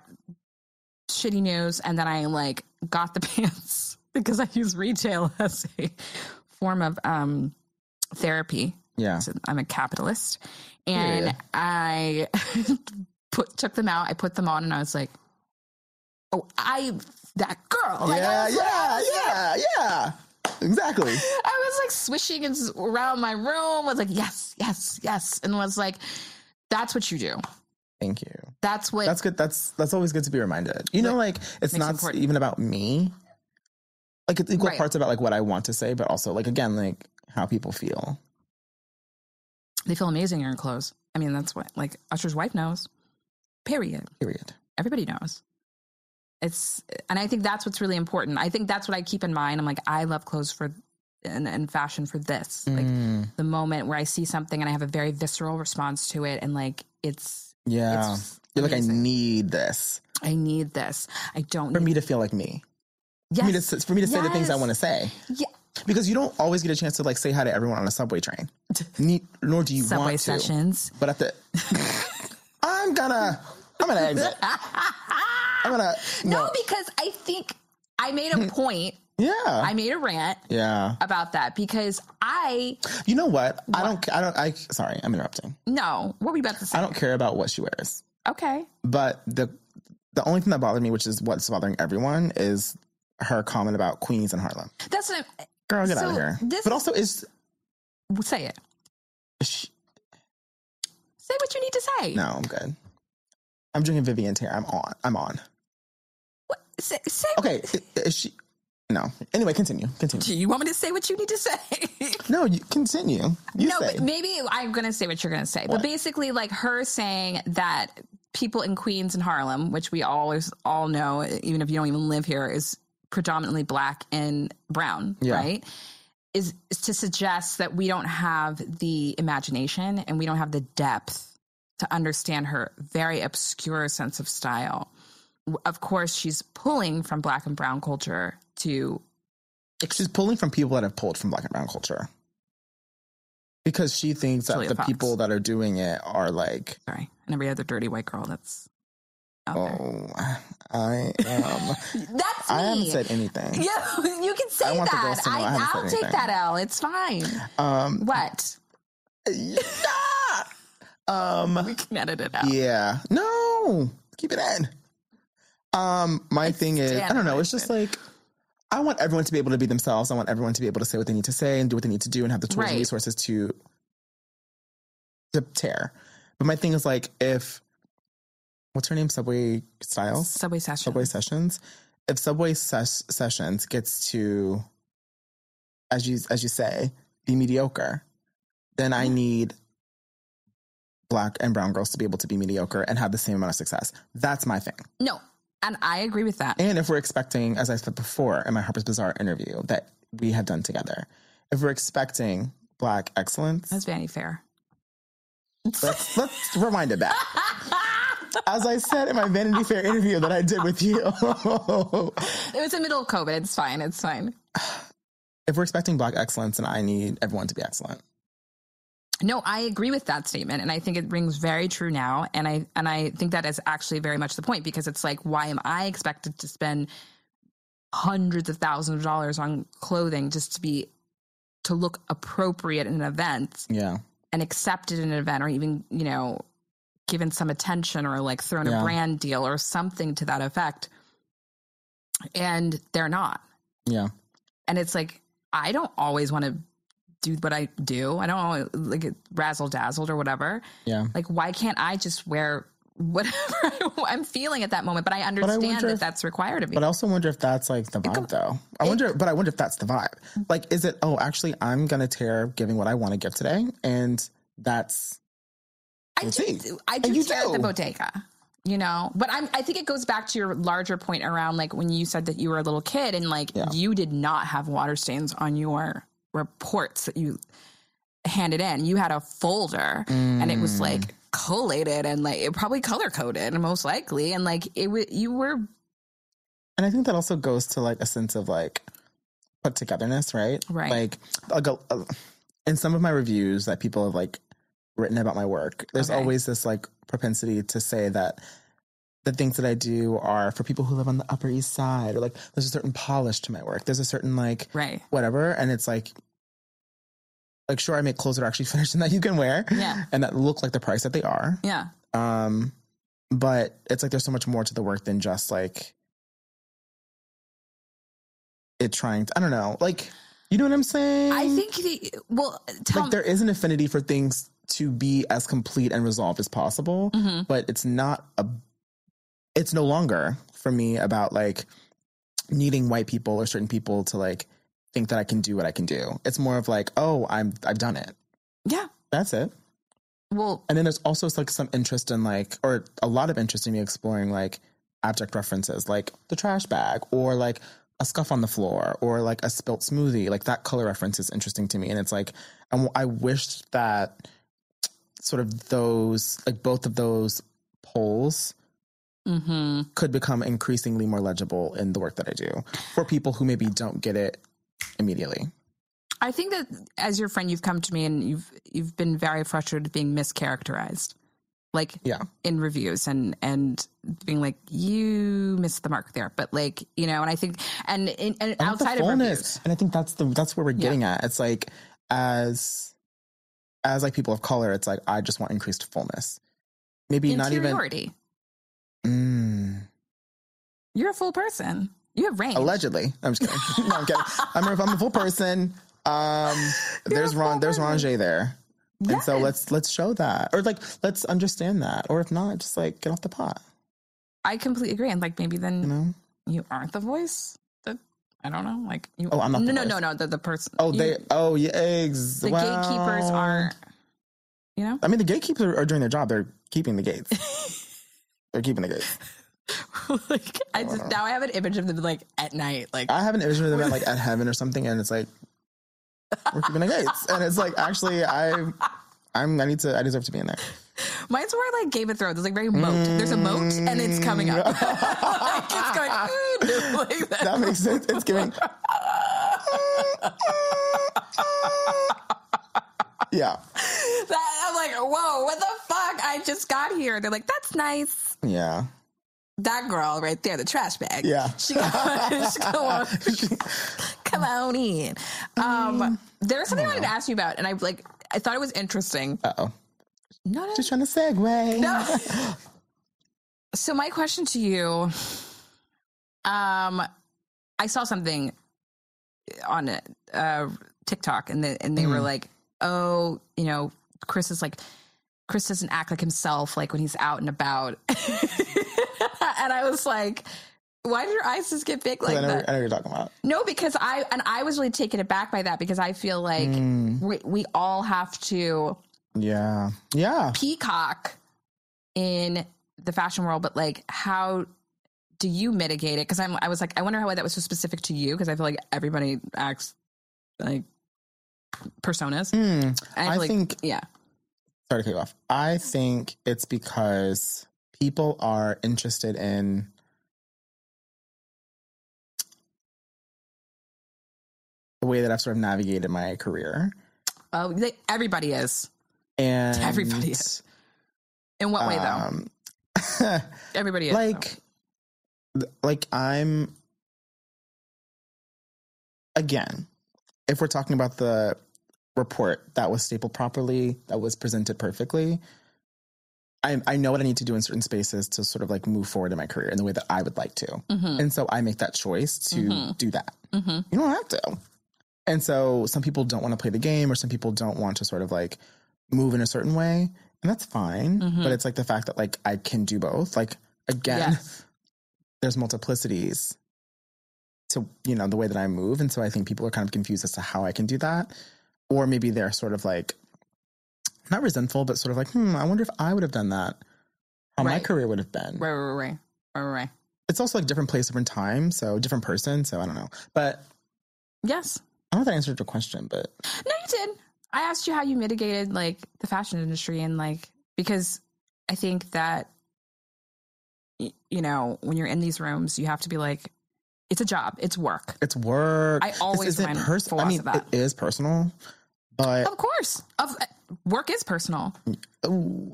shitty news and then I like got the pants because I use retail as a form of um therapy. Yeah. So I'm a capitalist. And Period. I put took them out, I put them on and I was like, Oh, I that girl. Like, I yeah, like- yeah, yeah, yeah. Exactly. I was like swishing around my room. was like, yes, yes, yes, and was like, that's what you do. Thank you. That's what. That's good. That's that's always good to be reminded. You know, like it's not important. even about me. Like it's equal Right. parts about like what I want to say, but also like again, like how people feel. They feel amazing in your clothes. I mean, that's what like Usher's wife knows. Period. Period. Everybody knows. It's and I think that's what's really important. I think that's what I keep in mind. I'm like, I love clothes for and, and fashion for this. Like Mm, the moment where I see something and I have a very visceral response to it, and like it's yeah. it's You're like, I need this I need this. I don't for me to feel like me. yes. For me to for me to say the things I want to say. yeah. Because you don't always get a chance to like say hi to everyone on a subway train. Ne- nor do you Subway want to. sessions. But at the, I'm gonna, I'm gonna exit. I'm gonna No, because I think I made a hmm. point. Yeah, I made a rant yeah. about that because I You know what? I don't. I don't. I sorry. I'm interrupting. no. What were you about to say? I don't care about what she wears. Okay. But the the only thing that bothered me, which is what's bothering everyone, is her comment about Queens and Harlem. That's what Girl, get out of here. this- but also, is say it. she, Say what you need to say. no, I'm good. I'm drinking Vivian's Tear. I'm on. I'm on. What, say, say Okay. i- Is she? No. Anyway, continue. Continue. Do you want me to say what you need to say? No, you continue. You no, say. but maybe I'm going to say what you're going to say. But basically, like her saying that people in Queens and Harlem, which we always all know, even if you don't even live here, is predominantly black and brown, Yeah. right? Is, is to suggest that we don't have the imagination and we don't have the depth to understand her very obscure sense of style. Of course, she's pulling from black and brown culture to She's pulling from people that have pulled from black and brown culture. Because she thinks that the Fox. people that are doing it are like, sorry, and every other dirty white girl that's. Oh, I am. That's me. I haven't said anything. Yeah, you can say I want that. I I, haven't said I'll take that L. It's fine. Um, What? yeah. Um, We can edit it out. yeah. No, keep it in. Um, my thing is, I don't know. It's just it. like, I want everyone to be able to be themselves. I want everyone to be able to say what they need to say and do what they need to do and have the tools Right. and resources to to tear. But my thing is like, if what's her name, Subway Styles, Subway session. Subway Sessions. If Subway ses- Sessions gets to, as you as you say, be mediocre, then I need black and brown girls to be able to be mediocre and have the same amount of success. That's my thing. No, and I agree with that. And if we're expecting, as I said before in my Harper's Bazaar interview that we had done together, if we're expecting black excellence, That's Vanity Fair. let's let's rewind it back. As I said in my Vanity Fair interview that I did with you, It was in the middle of COVID. It's fine. It's fine. if we're expecting black excellence, and I need everyone to be excellent. No, I agree with that statement, and I think it rings very true now. And I and I think that is actually very much the point because it's like, why am I expected to spend hundreds of thousands of dollars on clothing just to be to look appropriate in an event Yeah. and accepted in an event or even, you know, given some attention or like thrown Yeah. a brand deal or something to that effect. And they're not. Yeah. And it's like, I don't always want to do what I do. I don't always like razzle dazzled or whatever. Yeah. Like, why can't I just wear whatever I'm feeling at that moment? But I understand wonder that if- that's required of me. But I also wonder if that's like the vibe, though. I wonder, but I wonder if that's the vibe. Like, is it? Oh, actually, I'm gonna tear giving what I want to give today, and that's I do, see. I And do you tear at the bodega, you know. But I'm. I think it goes back to your larger point around like when you said that you were a little kid and like Yeah. you did not have water stains on your reports that you handed in. You had a folder and it was Mm. like collated and like it probably color coded most likely and like it was you were And I think that also goes to like a sense of like put togetherness, right? Right. Like, like a, a- in some of my reviews that people have like written about my work, there's Okay. always this like propensity to say that the things that I do are for people who live on the Upper East Side, or like there's a certain polish to my work. There's a certain like right. whatever, and it's like. Like sure, I make clothes that are actually finished and that you can wear, Yeah. and that look like the price that they are. Yeah. Um, but it's like there's so much more to the work than just like it trying to. I don't know, like you know what I'm saying. I think the well tell like there is an affinity for things to be as complete and resolved as possible, Mhm. but it's not a. It's no longer for me about like needing white people or certain people to like think that I can do what I can do. It's more of like, oh, I'm I've done it. yeah. That's it. Well, And then there's also like some interest in like, or a lot of interest in me exploring like abject references, like the trash bag or like a scuff on the floor or like a spilt smoothie. Like that color reference is interesting to me. And it's like, I wish that sort of those, like both of those poles hmm could become increasingly more legible in the work that I do for people who maybe don't get it immediately. I think that as your friend, you've come to me and you've you've been very frustrated with being mischaracterized, like Yeah. in reviews and and being like you missed the mark there. But like you know, and I think and and, and I want the outside of reviews, and I think that's the that's where we're getting at. It's like as as like people of color, it's like I just want increased fullness. Maybe not even mm, You're a full person. You have range. allegedly. I'm just kidding. no, I'm kidding. I'm if I'm a full person. Um, there's Ron. There's person. Ranjay there. And so let's let's show that, or like let's understand that, or if not, just like get off the pot. I completely agree. And like maybe then You know? you aren't the voice. I don't know. Like you. Oh, I'm not No, the no, no, no. The the person. Oh, you- they. Oh, yeah. Eggs. the gatekeepers aren't. You know. I mean, the gatekeepers are, are doing their job. They're keeping the gates. They're keeping the gates. like I just now I have an image of them like at night, like I have an image of them at like at heaven or something, and it's like we're keeping the gates, and it's like actually I, I'm I need to I deserve to be in there. mine's more like Game of Thrones. It's like very moat. There's a moat and it's coming up. like it's going "Ooh," like that. That makes sense. It's giving. yeah, That- I'm like, whoa, what the fuck? I just got here. They're like, that's nice. yeah, That girl right there, the trash bag. yeah. She got, she got come on in. Um, there's something I wanted to ask you about, and I like I thought it was interesting. Uh oh, No, no, just trying to segue. no. so my question to you, um, I saw something on uh, TikTok, and the, and they were like, "Oh, you know, Chris is like." Chris doesn't act like himself, like when he's out and about. and I was like, why did your eyes just get big like I, know, that? I know what you're talking about. No, because I and I was really taken aback by that because I feel like mm. we, we all have to Yeah, yeah. peacock in the fashion world, but like how do you mitigate it? Because I'm I was like I wonder how that was so specific to you because I feel like everybody acts like personas. Hmm. And I, I like, think- yeah, sorry to cut you off. I think it's because people are interested in the way that I've sort of navigated my career. oh, they, everybody is. And Everybody is. In what way though? um, Everybody is. like like I'm again, if we're talking about the report that was stapled properly, that was presented perfectly, I, I know what I need to do in certain spaces to sort of like move forward in my career in the way that I would like to. Mm-hmm. And so I make that choice to do that. You don't have to. And so some people don't want to play the game or some people don't want to sort of like move in a certain way. And that's fine. But it's like the fact that like I can do both. Like again, Yes. there's multiplicities to, you know, the way that I move. And so I think people are kind of confused as to how I can do that. Or maybe they're sort of like not resentful, but sort of like, hmm, I wonder if I would have done that. How my career would have been. Right, right, right, right, right, right. It's also like different place, different time, so different person. So I don't know. But Yes. I don't know if that answered your question, but No, you did. I asked you how you mitigated like the fashion industry and like because I think that y- you know when you're in these rooms you have to be like it's a job, it's work. it's work. I This always isn't pers- I mean, it is personal, but Of course, of eh, work is personal. ooh,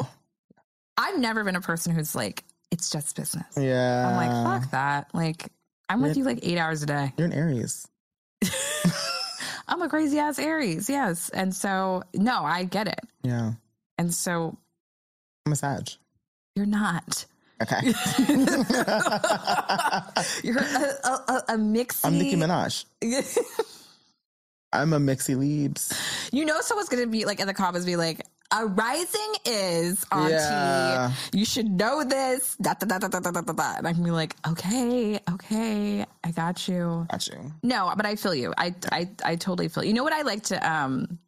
I've never been a person who's like it's just business. yeah, I'm like fuck that. Like I'm with Yeah. you like eight hours a day. You're an Aries. I'm a crazy ass Aries, yes, and so no, I get it, Yeah, and so I'm a Sag. you're not. Okay, You're a, a, a, a mixy. I'm Nicki Minaj. I'm a Mixie Leaves. you know, someone's gonna be like in the comments, be like, a rising is, Auntie. Yeah. You should know this. Da, da, da, da, da, da, da, da. And I can be like, okay, okay, I got you. Got you. No, but I feel you. I, I, I totally feel you. You know what I like to, um,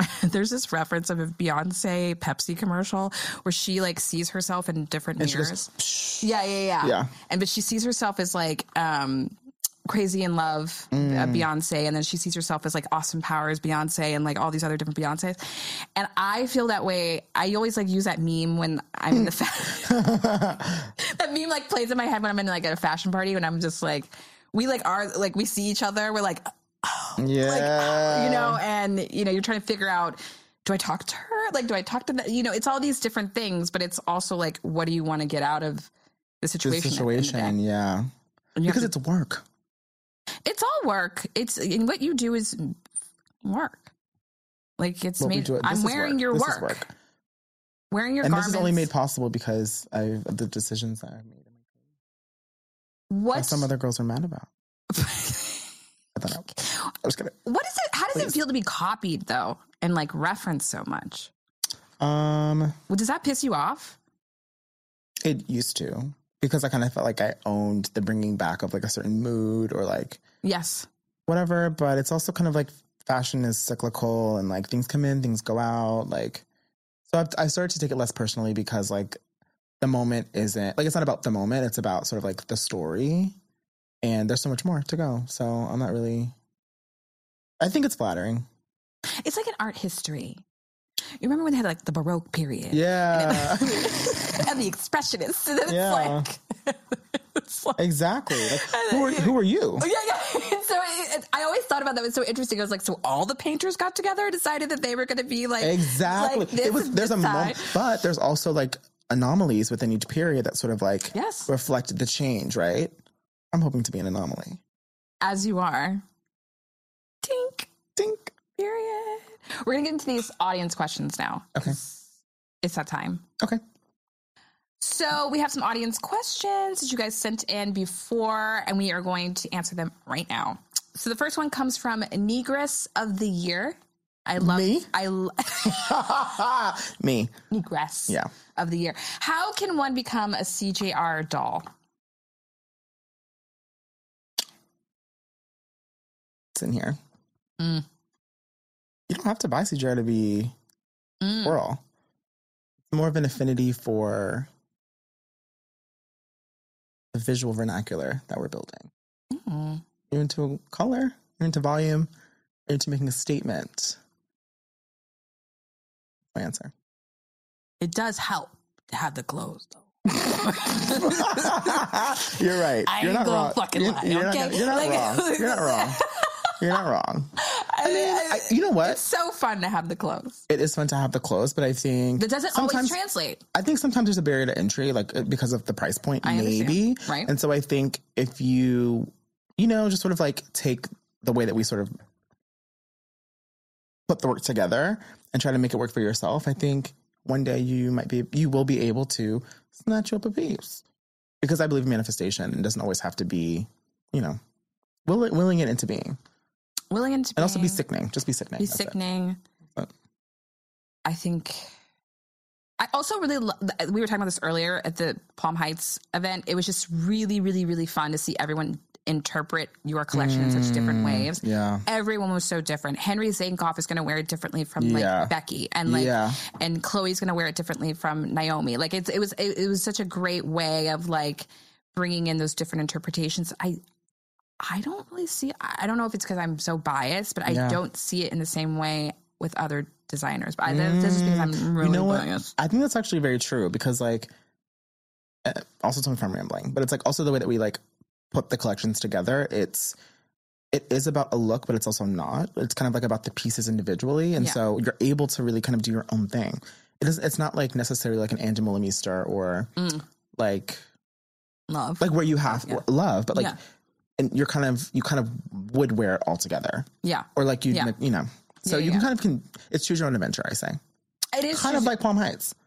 there's this reference of a Beyonce Pepsi commercial where she like sees herself in different and mirrors. Goes, yeah, yeah, yeah. Yeah. And but she sees herself as like um crazy in love uh, Mm. Beyonce and then she sees herself as like Austin Powers Beyonce and like all these other different Beyoncés. And I feel that way. I always like use that meme when I'm in the that meme like plays in my head when I'm in like at a fashion party when I'm just like we like are like we see each other we're like yeah, like you know and you know you're trying to figure out do i talk to her like do i talk to the you know it's all these different things but it's also like what do you want to get out of the situation the situation. Yeah, And you have because to- it's work. It's all work it's and what you do is work like it's What made i'm wearing work. your This work. work. wearing your and garments this is only made possible because I, of the decisions that I've made. what some other girls are mad about. I thought I, I was gonna. what is it how does it feel to be copied though and like referenced so much Um, well does that piss you off it used to because I kind of felt like I owned the bringing back of like a certain mood or like yes whatever. But it's also kind of like fashion is cyclical and like things come in, things go out. Like, so I've, I started to take it less personally because like the moment isn't like it's not about the moment. It's about sort of like the story, and there's so much more to go. So I'm not really. I think it's flattering. it's like an art history you remember when they had like the baroque period Yeah, and the expressionists. And then it's Yeah. like, like, exactly. Like, who are who are you? yeah, yeah. So it, it- I always thought about that. It was so interesting. I was like, so all the painters got together and decided that they were going to be like, Exactly. like it was there's a moment, but there's also like anomalies within each period that sort of like Yes. reflected the change, right? I'm hoping to be an anomaly. as you are. Period. We're going to get into these audience questions now. Okay. It's that time. Okay. So we have some audience questions that you guys sent in before, and we are going to answer them right now. So the first one comes from Negress of the Year. I love Me? I lo- Me. Negress Yeah. of the Year. How can one become a CJR doll? It's in here. Mm. You don't have to buy CJR to be Mm. oral. It's more of an affinity for the visual vernacular that we're building. Mm. You're into color, you're into volume, you're into making a statement. My answer. It does help to have the clothes, though. you're right. I you're ain't not gonna wrong. fucking you're, lie, you're not, you're not Like- wrong. You're not wrong. You're not wrong. I mean, I, you know what? it's so fun to have the clothes. It is fun to have the clothes, but I think That doesn't always translate. I think sometimes there's a barrier to entry, like uh, because of the price point, I maybe. Right. And so I think if you, you know, just sort of like take the way that we sort of put the work together and try to make it work for yourself, I think one day you might be you will be able to snatch up a piece. Because I believe in manifestation and doesn't always have to be, you know, will, willing it into being. Willing into And also be sickening. Just be sickening. Be sickening. But- I think. I also really lo- we were talking about this earlier at the Palm Heights event. It was just really, really, really fun to see everyone interpret your collection in such different ways. Mm, Yeah. Everyone was so different. Henry Zankoff is going to wear it differently from like Yeah. Becky, and like, Yeah. and Chloe's going to wear it differently from Naomi. Like it's it was it, it was such a great way of like bringing in those different interpretations. I I don't really see. I don't know if it's because I'm so biased, but I Yeah. don't see it in the same way with other designers. But I, that's just because I'm really you know what? biased. I think that's actually very true because like uh, also tell me if I'm rambling, but it's like also the way that we like put the collections together. It's it is about a look, but it's also not. It's kind of like about the pieces individually, and Yeah. so you're able to really kind of do your own thing. It is. It's not like necessarily like an Angie Mister or Mm. like Love. like where you have Yeah. love, but like Yeah. And you're kind of you kind of would wear it all together, yeah, or like you Yeah. you know. So Yeah, you can kind of can it's choose your own adventure. I say it is kind of like Palm Heights.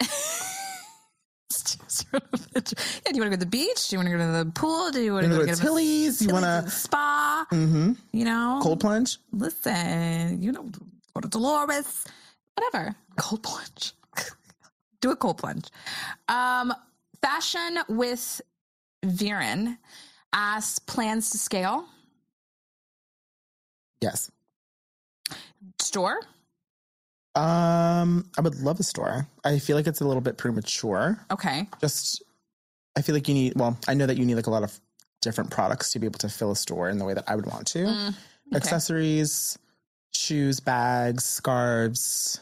Choose your own adventure. Yeah, do you want to go to the beach? Do you want to go to the pool? Do you want to go go to Tillie's? You wanna- and spa? Mm-hmm. You know, Cold plunge. listen, you know, go to Dolores, whatever. Cold plunge. Do a cold plunge. Um, fashion with Viren asks plans to scale Yes. store. Um, I would love a store. I feel like it's a little bit premature. Okay. Just, I feel like you need. Well, I know that you need like a lot of different products to be able to fill a store in the way that I would want to. Mm, okay. Accessories, shoes, bags, scarves,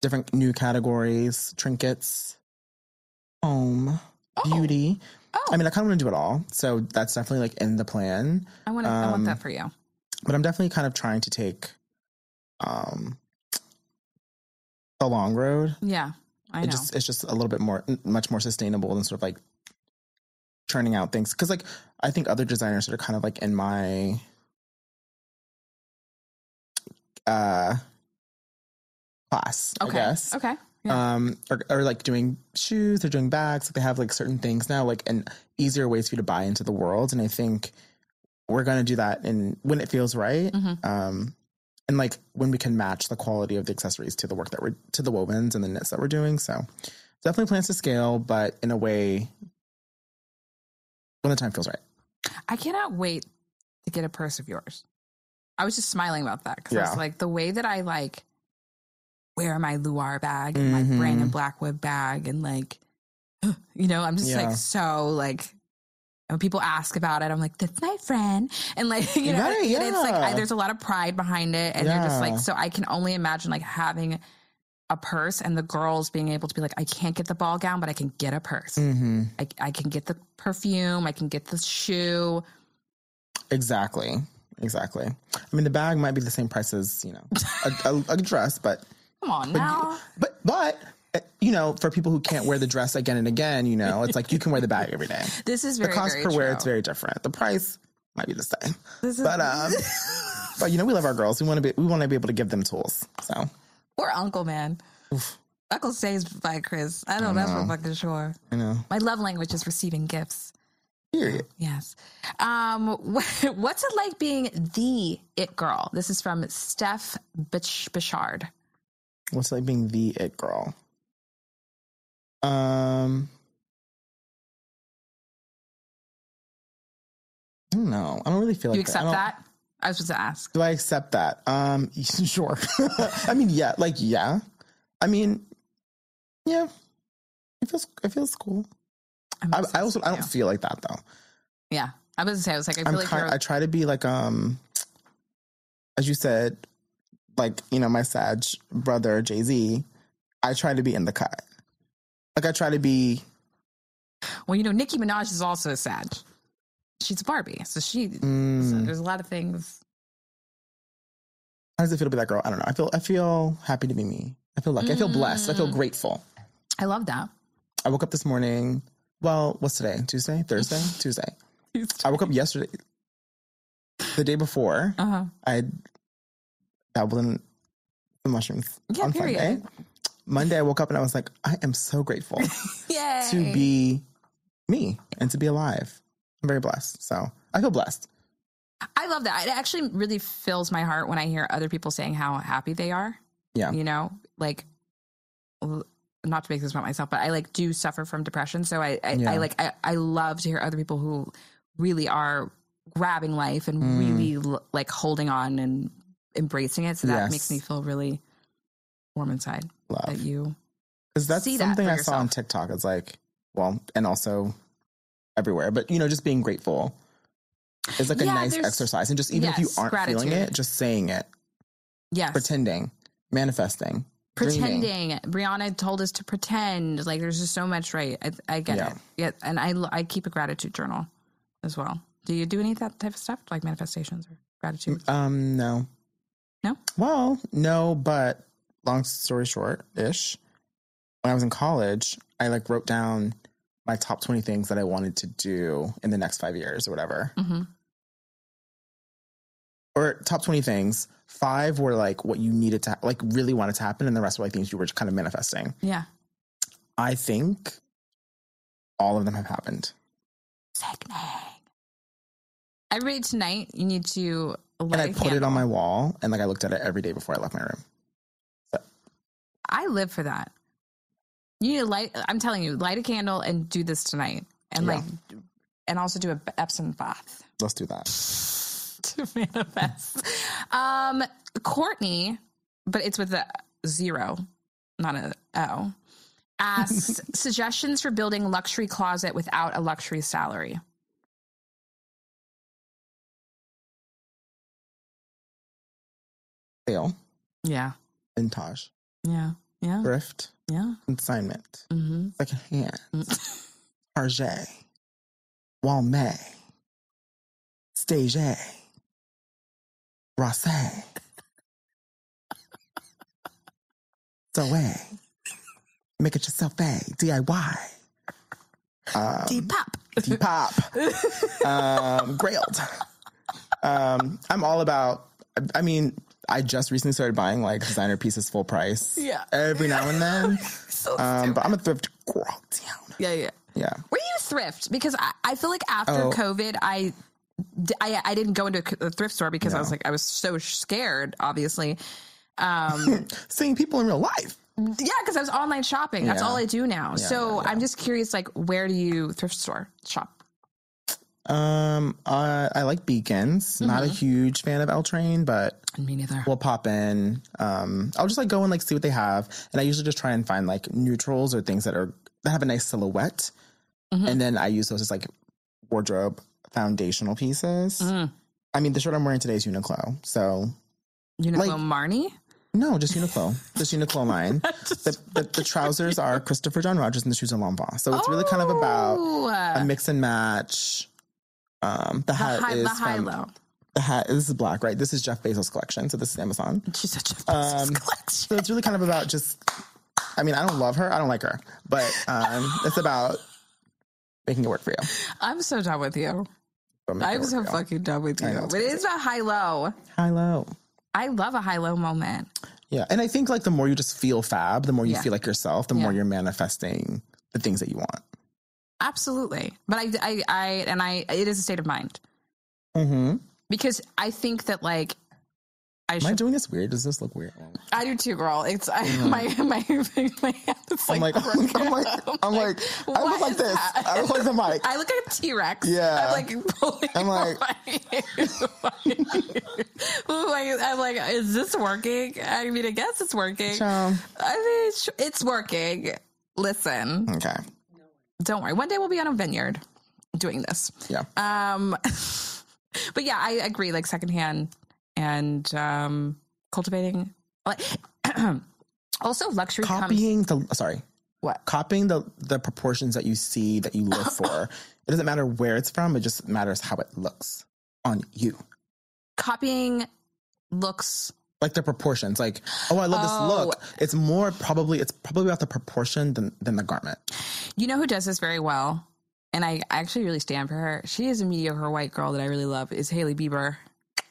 different new categories, trinkets, home, Oh. beauty. Oh, I mean, I kind of want to do it all. So that's definitely like in the plan. I want to. I want um, that for you. but I'm definitely kind of trying to take um the long road. Yeah, I It know. just it's just a little bit more much more sustainable than sort of like churning out things because like I think other designers that are kind of like in my uh class, okay. I guess. Okay. Yeah. Um, or, or like doing shoes, they're doing bags. They have like certain things now, like and easier ways for you to buy into the world. And I think we're gonna do that in when it feels right. Mhm. Um, and like when we can match the quality of the accessories to the work that we're to the wovens and the knits that we're doing. So definitely plans to scale, but in a way when the time feels right. I cannot wait to get a purse of yours. I was just smiling about that because I was like, the way that I like wear my Luar bag and my Mhm. Brandon Blackwood bag and like, you know, I'm just Yeah. like so like. When people ask about it, I'm like, "That's my friend," and like, you know, Right, and it's like I, there's a lot of pride behind it, and you're just like, so I can only imagine like having a purse and the girls being able to be like, I can't get the ball gown, but I can get a purse. Mm-hmm. I, I can get the perfume, I can get the shoe. Exactly. Exactly. I mean, the bag might be the same price as you know a, a, a dress, but Come on now. But but uh, you know, for people who can't wear the dress again and again, you know, it's like you can wear the bag every day. This is The cost very per wear it's very different. The price might be the same. This is, But um but you know, we love our girls. We want to be we want to be able to give them tools. So, or Uncle Man. Uncle stays by Chris. I know that's for fucking sure. you know, My love language is receiving gifts. period. Yes. Um, what's it like being the it girl? This is from Steph Bichard. What's like being the it girl? Um I don't know. I don't really feel like you I accept don't- that? I was supposed to ask. Do I accept that? Um, sure. I mean, yeah, like yeah. I mean, yeah. It feels it feels cool. I'm I, also I don't feel like that though. Yeah. I was gonna say I was like I I'm feel like kind, I try to be like um, as you said, like you know my Sag brother Jay Z. I try to be in the cut. Like I try to be. well, you know, Nicki Minaj is also a Sag. She's a Barbie, so she. So Mm, there's a lot of things. how does it feel to be that girl? I don't know. I feel I feel happy to be me. I feel lucky. I feel blessed. I feel Mm. grateful. I love that. I woke up this morning. Well, what's today? Tuesday? Thursday? Tuesday. I woke up yesterday. The day before, Uh huh. I dabbled in the mushrooms Yeah, on period. Sunday. Monday, I woke up and I was like, I am so grateful to be me and to be alive. I'm very blessed. So I feel blessed. I love that. It actually really fills my heart when I hear other people saying how happy they are. Yeah. You know, like not to make this about myself, but I like do suffer from depression. So I, I, Yeah. I like, I, I love to hear other people who really are grabbing life and Mm. really like holding on and embracing it. So that Yes. makes me feel really warm inside that you, Because that's see that something for I saw on yourself. TikTok. It's like, well, and also everywhere, but you know, just being grateful is like a nice exercise. And just even if you aren't feeling it, just saying it, yes, pretending, manifesting, dreaming. pretending. Brianna told us to pretend. Like there's just so much, right? I, I get Yeah. it. Yeah, and I I keep a gratitude journal as well. Do you do any of that type of stuff, like manifestations or gratitude? Um, no. No? Well, no, but long story short ish. When I was in college, I like wrote down my top 20 things that I wanted to do in the next five years or whatever. hmm Or top 20 things. Five were like what you needed to, like really wanted to happen. And the rest were like things you were just kind of manifesting. Yeah. I think all of them have happened. Sickening. Everybody tonight, you need to light And I put it on my wall and like I looked at it every day before I left my room. I live for that. You need to light. I'm telling you, light a candle and do this tonight, and Yeah. like, and also do a Epsom bath. Let's do that. to manifest. um, Courtney, but it's with a zero, not a O, asks suggestions for building luxury closet without a luxury salary. Sale, Yeah, vintage, yeah, yeah, thrift, yeah. consignment, Mm-hmm. second hand, Target, Walmart, Stage, A. Rosé, Zoe, make it yourself, a DIY, um, Depop. Depop, um, Grailed. Um, I'm all about. I mean, I just recently started buying like designer pieces full price. Yeah. every now and then. So Um, but I'm a thrift girl down. yeah, yeah. Yeah. Where you thrift? Because I, I feel like after Oh. COVID, I, I I didn't go into a thrift store because I was like I was so scared. Obviously, um, Seeing people in real life. yeah, because I was online shopping. That's Yeah. all I do now. so yeah, yeah. I'm just curious, like, where do you thrift store shop? Um, uh, I like Beacon's. Not a Mm-hmm. huge fan of L Train, but Me neither. we'll pop in. Um, I'll just like go and like see what they have, and I usually just try and find like neutrals or things that are that have a nice silhouette, Mhm. and then I use those as like wardrobe foundational pieces. Mm. I mean, the shirt I'm wearing today is Uniqlo, so Uniqlo Like- Marni. no, just Uniqlo, just Uniqlo line. The, the, the trousers are Christopher John Rogers, and the shoes are Lambas. So it's really kind of about Oh, a mix and match. Um, the the hat high, is the high from, low. the hat. This is black, right? This is Jeff Bezos' collection, so this is Amazon. She's such a Um, collection. So it's really kind of about just. I mean, I don't love her. I don't like her, but um, it's about making it work for you. I'm so done with you. I'm so fucking done with you. Know, it's But it is a high low. high low. I love a high low moment. Yeah, and I think like the more you just feel fab, the more you Yeah. feel like yourself, the more you're manifesting the things that you want. Absolutely. But I, I, I, and I, it is a state of mind Mm-hmm. because I think that like I Am I doing this weird? Does this look weird? I do too, girl. It's I, my my my hand is I'm like, like, I'm like, I'm like, like, I look like this. that? I look like the mic. I look like a T Rex. Yeah. I'm like pulling I'm like- my like I'm like, is this working? I mean, I guess it's working. I mean, it's, it's working. Listen, Okay. Don't worry. One day we'll be on a vineyard doing this. Yeah. Um, but yeah, I agree. Like secondhand and um, cultivating. Like also luxury comes. Copying the sorry. What? Copying the the proportions that you see that you look for. it doesn't matter where it's from. It just matters how it looks on you. Copying looks. Like the proportions. Like, oh, I love Oh. this look. It's more probably it's probably about the proportion than than the garment. You know who does this very well, and I actually really stand for her. She is a mediocre white girl that I really love. Is Hailey Bieber?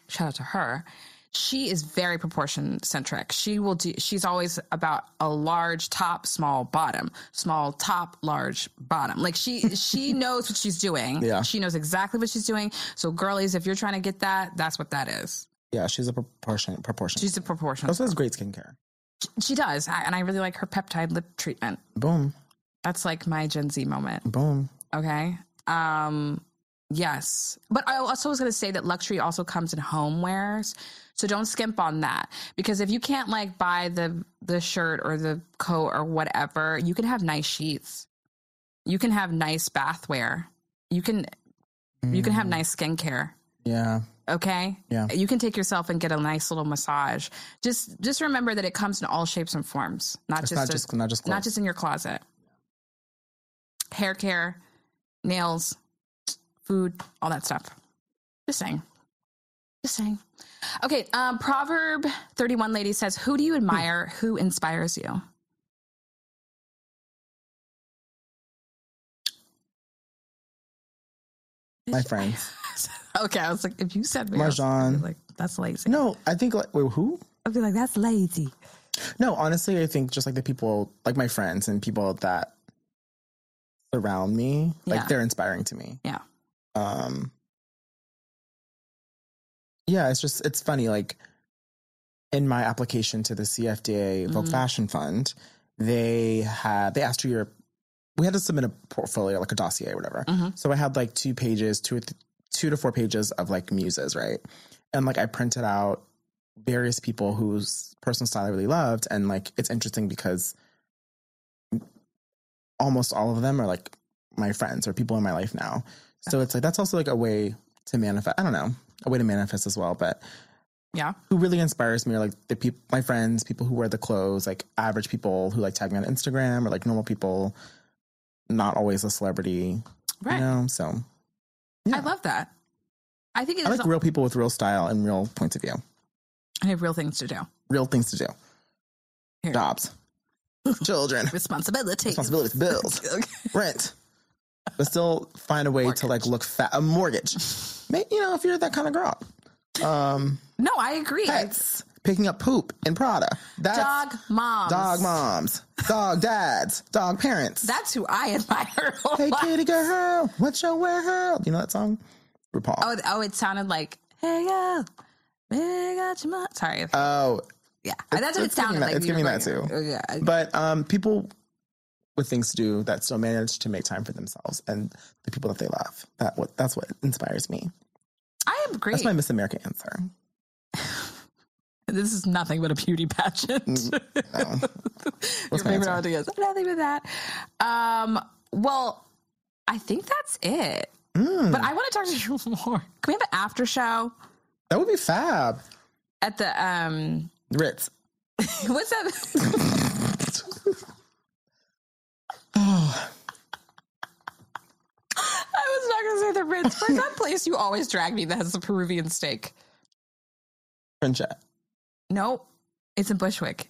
Shout out to her. she is very proportion centric. She will do, she's always about a large top, small bottom, small top, large bottom. Like she, she knows what she's doing. Yeah. She knows exactly what she's doing. So girlies, if you're trying to get that, that's what that is. Yeah, she's a proportion. Proportion. She's a proportion. also has great skincare. She does. I- And I really like her peptide lip treatment. Boom, That's like my Gen Z moment. boom. Okay. Um, yes. But I also was going to say that luxury also comes in homewares. So don't skimp on that because if you can't like buy the the shirt or the coat or whatever, you can have nice sheets. You can have nice bathware. You can you can have nice skincare. Yeah, Okay? Yeah. You can take yourself and get a nice little massage. Just just remember that it comes in all shapes and forms, not it's just not a- just not just not just in your closet. Hair care, nails, food, all that stuff. Just saying. Just saying. Okay, um, Proverb 31 lady says, Who do you admire? Who inspires you? my friends. Okay, I was like, if you said me, Marjon. Like, that's lazy. No, I think like wait, who? I'd be like, that's lazy. No, honestly, I think just like the people, like my friends and people that surround me, like Yeah. they're inspiring to me. Yeah. Um. Yeah, it's just it's funny. Like in my application to the CFDA Vogue Mhm. Fashion Fund, they had they asked for your. We had to submit a portfolio, like a dossier or whatever. Mhm. So I had like two pages, two or th- two to four pages of like muses, right? And like I printed out various people whose personal style I really loved, and like it's interesting because almost all of them are like my friends or people in my life now. So it's like that's also like a way to manifest. I don't know, a way to manifest as well. But Yeah. who really inspires me are like the people, my friends, people who wear the clothes, like average people who like tag me on Instagram or like normal people, not always a celebrity, Right. you know. So I love that. I think it I is like real people with real style and real points of view, I have real things to do. real things to do, Here. jobs, children, Responsibility. responsibilities, bills, Okay. rent, but still find a way to like look fat. A mortgage, you know, if you're that kind of girl. Um, No, I agree. pets, picking up poop in Prada. That's Dog moms. dog moms, dog dads, dog parents. That's who I admire. hey, kitty girl, what's your world? You know that song? RuPaul. Oh, oh, it sounded like, hey, girl, baby, got your mom. Sorry. Oh, yeah. That's what it it's giving sounded that- like. it's giving that too. Yeah. but um, people with things to do that still manage to make time for themselves and the people that they love. That what that's what inspires me. I agree. That's my Miss America answer. this is nothing but a beauty pageant. No. Your What's my favorite answer? ideas. Nothing but that. Um, well, I think that's it. Mm, But I want to talk to you more. Can we have an after show that would be fab. at the um Ritz. what's that? Oh, I was not gonna say the Ritz. Where's that place you always drag me that has the Peruvian steak? Frenchette. Nope. It's in Bushwick.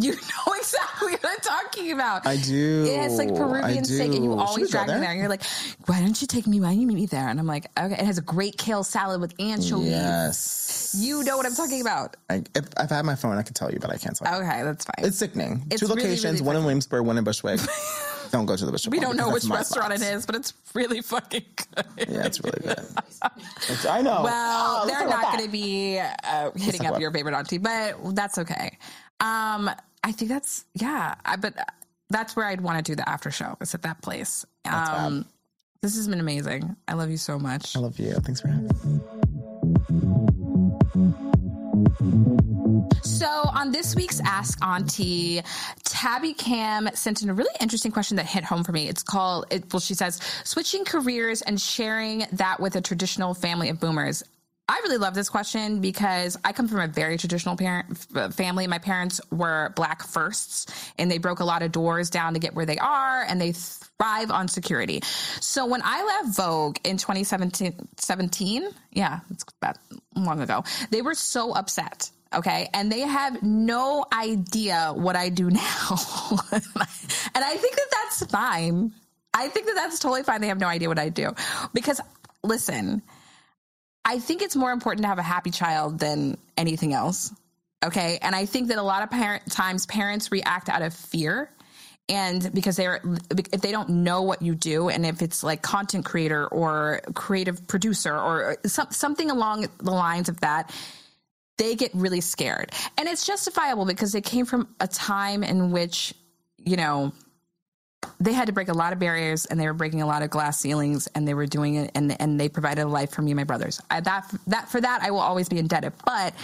You know exactly what I'm talking about. I do. Yeah, it's like Peruvian steak, and you always drag me there. And you're like, why don't you take me? Why don't you meet me there? And I'm like, okay. It has a great kale salad with anchovies. Yes. You know what I'm talking about. I, if, if I had my phone, I could tell you, but I can't tell you. Okay, that's fine. It's sickening. It's Two really, locations, really one in Williamsburg, one in Bushwick. Don't go to the Bushwick. we don't know which restaurant spot. it is, but it's really fucking good. Yeah, it's really good. It's- I know. Well, Oh, they're not going to be uh, hitting up about- your favorite auntie, but that's okay. Um, I think that's yeah. I, but that's where I'd want to do the after show. Is at that place. That's Um, this has been amazing. I love you so much. I love you. Thanks for having me. So on this week's Ask Auntie, Tabby Cam sent in a really interesting question that hit home for me. It's called, it, well, she says, switching careers and sharing that with a traditional family of boomers. I really love this question because I come from a very traditional parent family. My parents were black firsts and they broke a lot of doors down to get where they are and they thrive on security. So when I left Vogue in 2017, 17, yeah, it's that long ago, they were so upset. Okay. And they have no idea what I do now. and I think that that's fine. I think that that's totally fine. They have no idea what I do because listen, I think it's more important to have a happy child than anything else. Okay. And I think that a lot of parent, times parents react out of fear and because they're if they don't know what you do and if it's like content creator or creative producer or some, something along the lines of that they get really scared. And it's justifiable because it came from a time in which you know they had to break a lot of barriers and they were breaking a lot of glass ceilings and they were doing it and and they provided a life for me and my brothers. I, that that for that I will always be indebted. But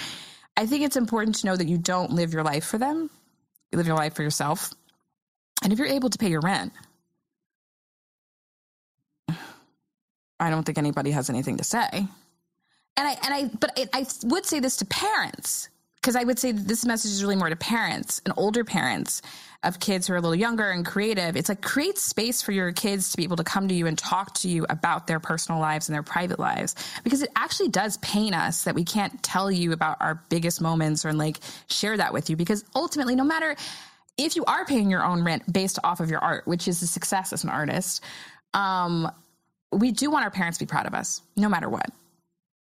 I think it's important to know that you don't live your life for them. You live your life for yourself. And if you're able to pay your rent, I don't think anybody has anything to say. And I and I but I, I would say this to parents because I would say this message is really more to parents and older parents of kids who are a little younger and creative. It's like create space for your kids to be able to come to you and talk to you about their personal lives and their private lives because it actually does pain us that we can't tell you about our biggest moments or like share that with you because ultimately no matter if you are paying your own rent based off of your art, which is a success as an artist, um, we do want our parents to be proud of us, no matter what.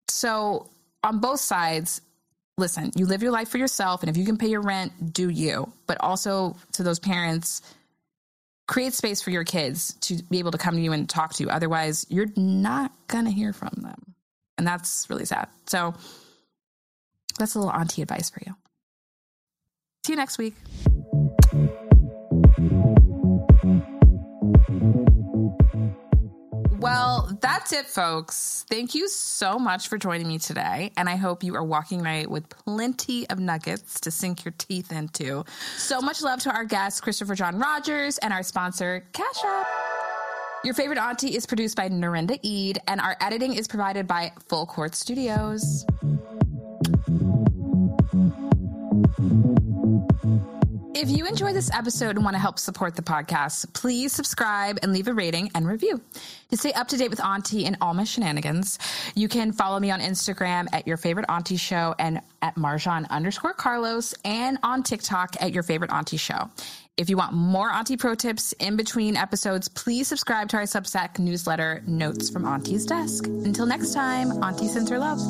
So, on both sides, listen, you live your life for yourself, and if you can pay your rent, do you. But also to those parents, create space for your kids to be able to come to you and talk to you. Otherwise, you're not going to hear from them. And that's really sad. So, that's a little auntie advice for you. See you next week. Well, that's it, folks. Thank you so much for joining me today. And I hope you are walking right with plenty of nuggets to sink your teeth into. So much love to our guest, Christopher John Rogers, and our sponsor, Cash App. Your favorite auntie is produced by Nerenda Eid, and our editing is provided by Full Court Studios. If you enjoy this episode and want to help support the podcast, please subscribe and leave a rating and review. To stay up to date with Auntie and all my shenanigans, you can follow me on Instagram at your favorite Auntie show and at Marjon underscore Carlos and on TikTok at your favorite Auntie show. If you want more Auntie pro tips in between episodes, please subscribe to our Substack newsletter, Notes from Auntie's Desk. Until next time, Auntie sends her love.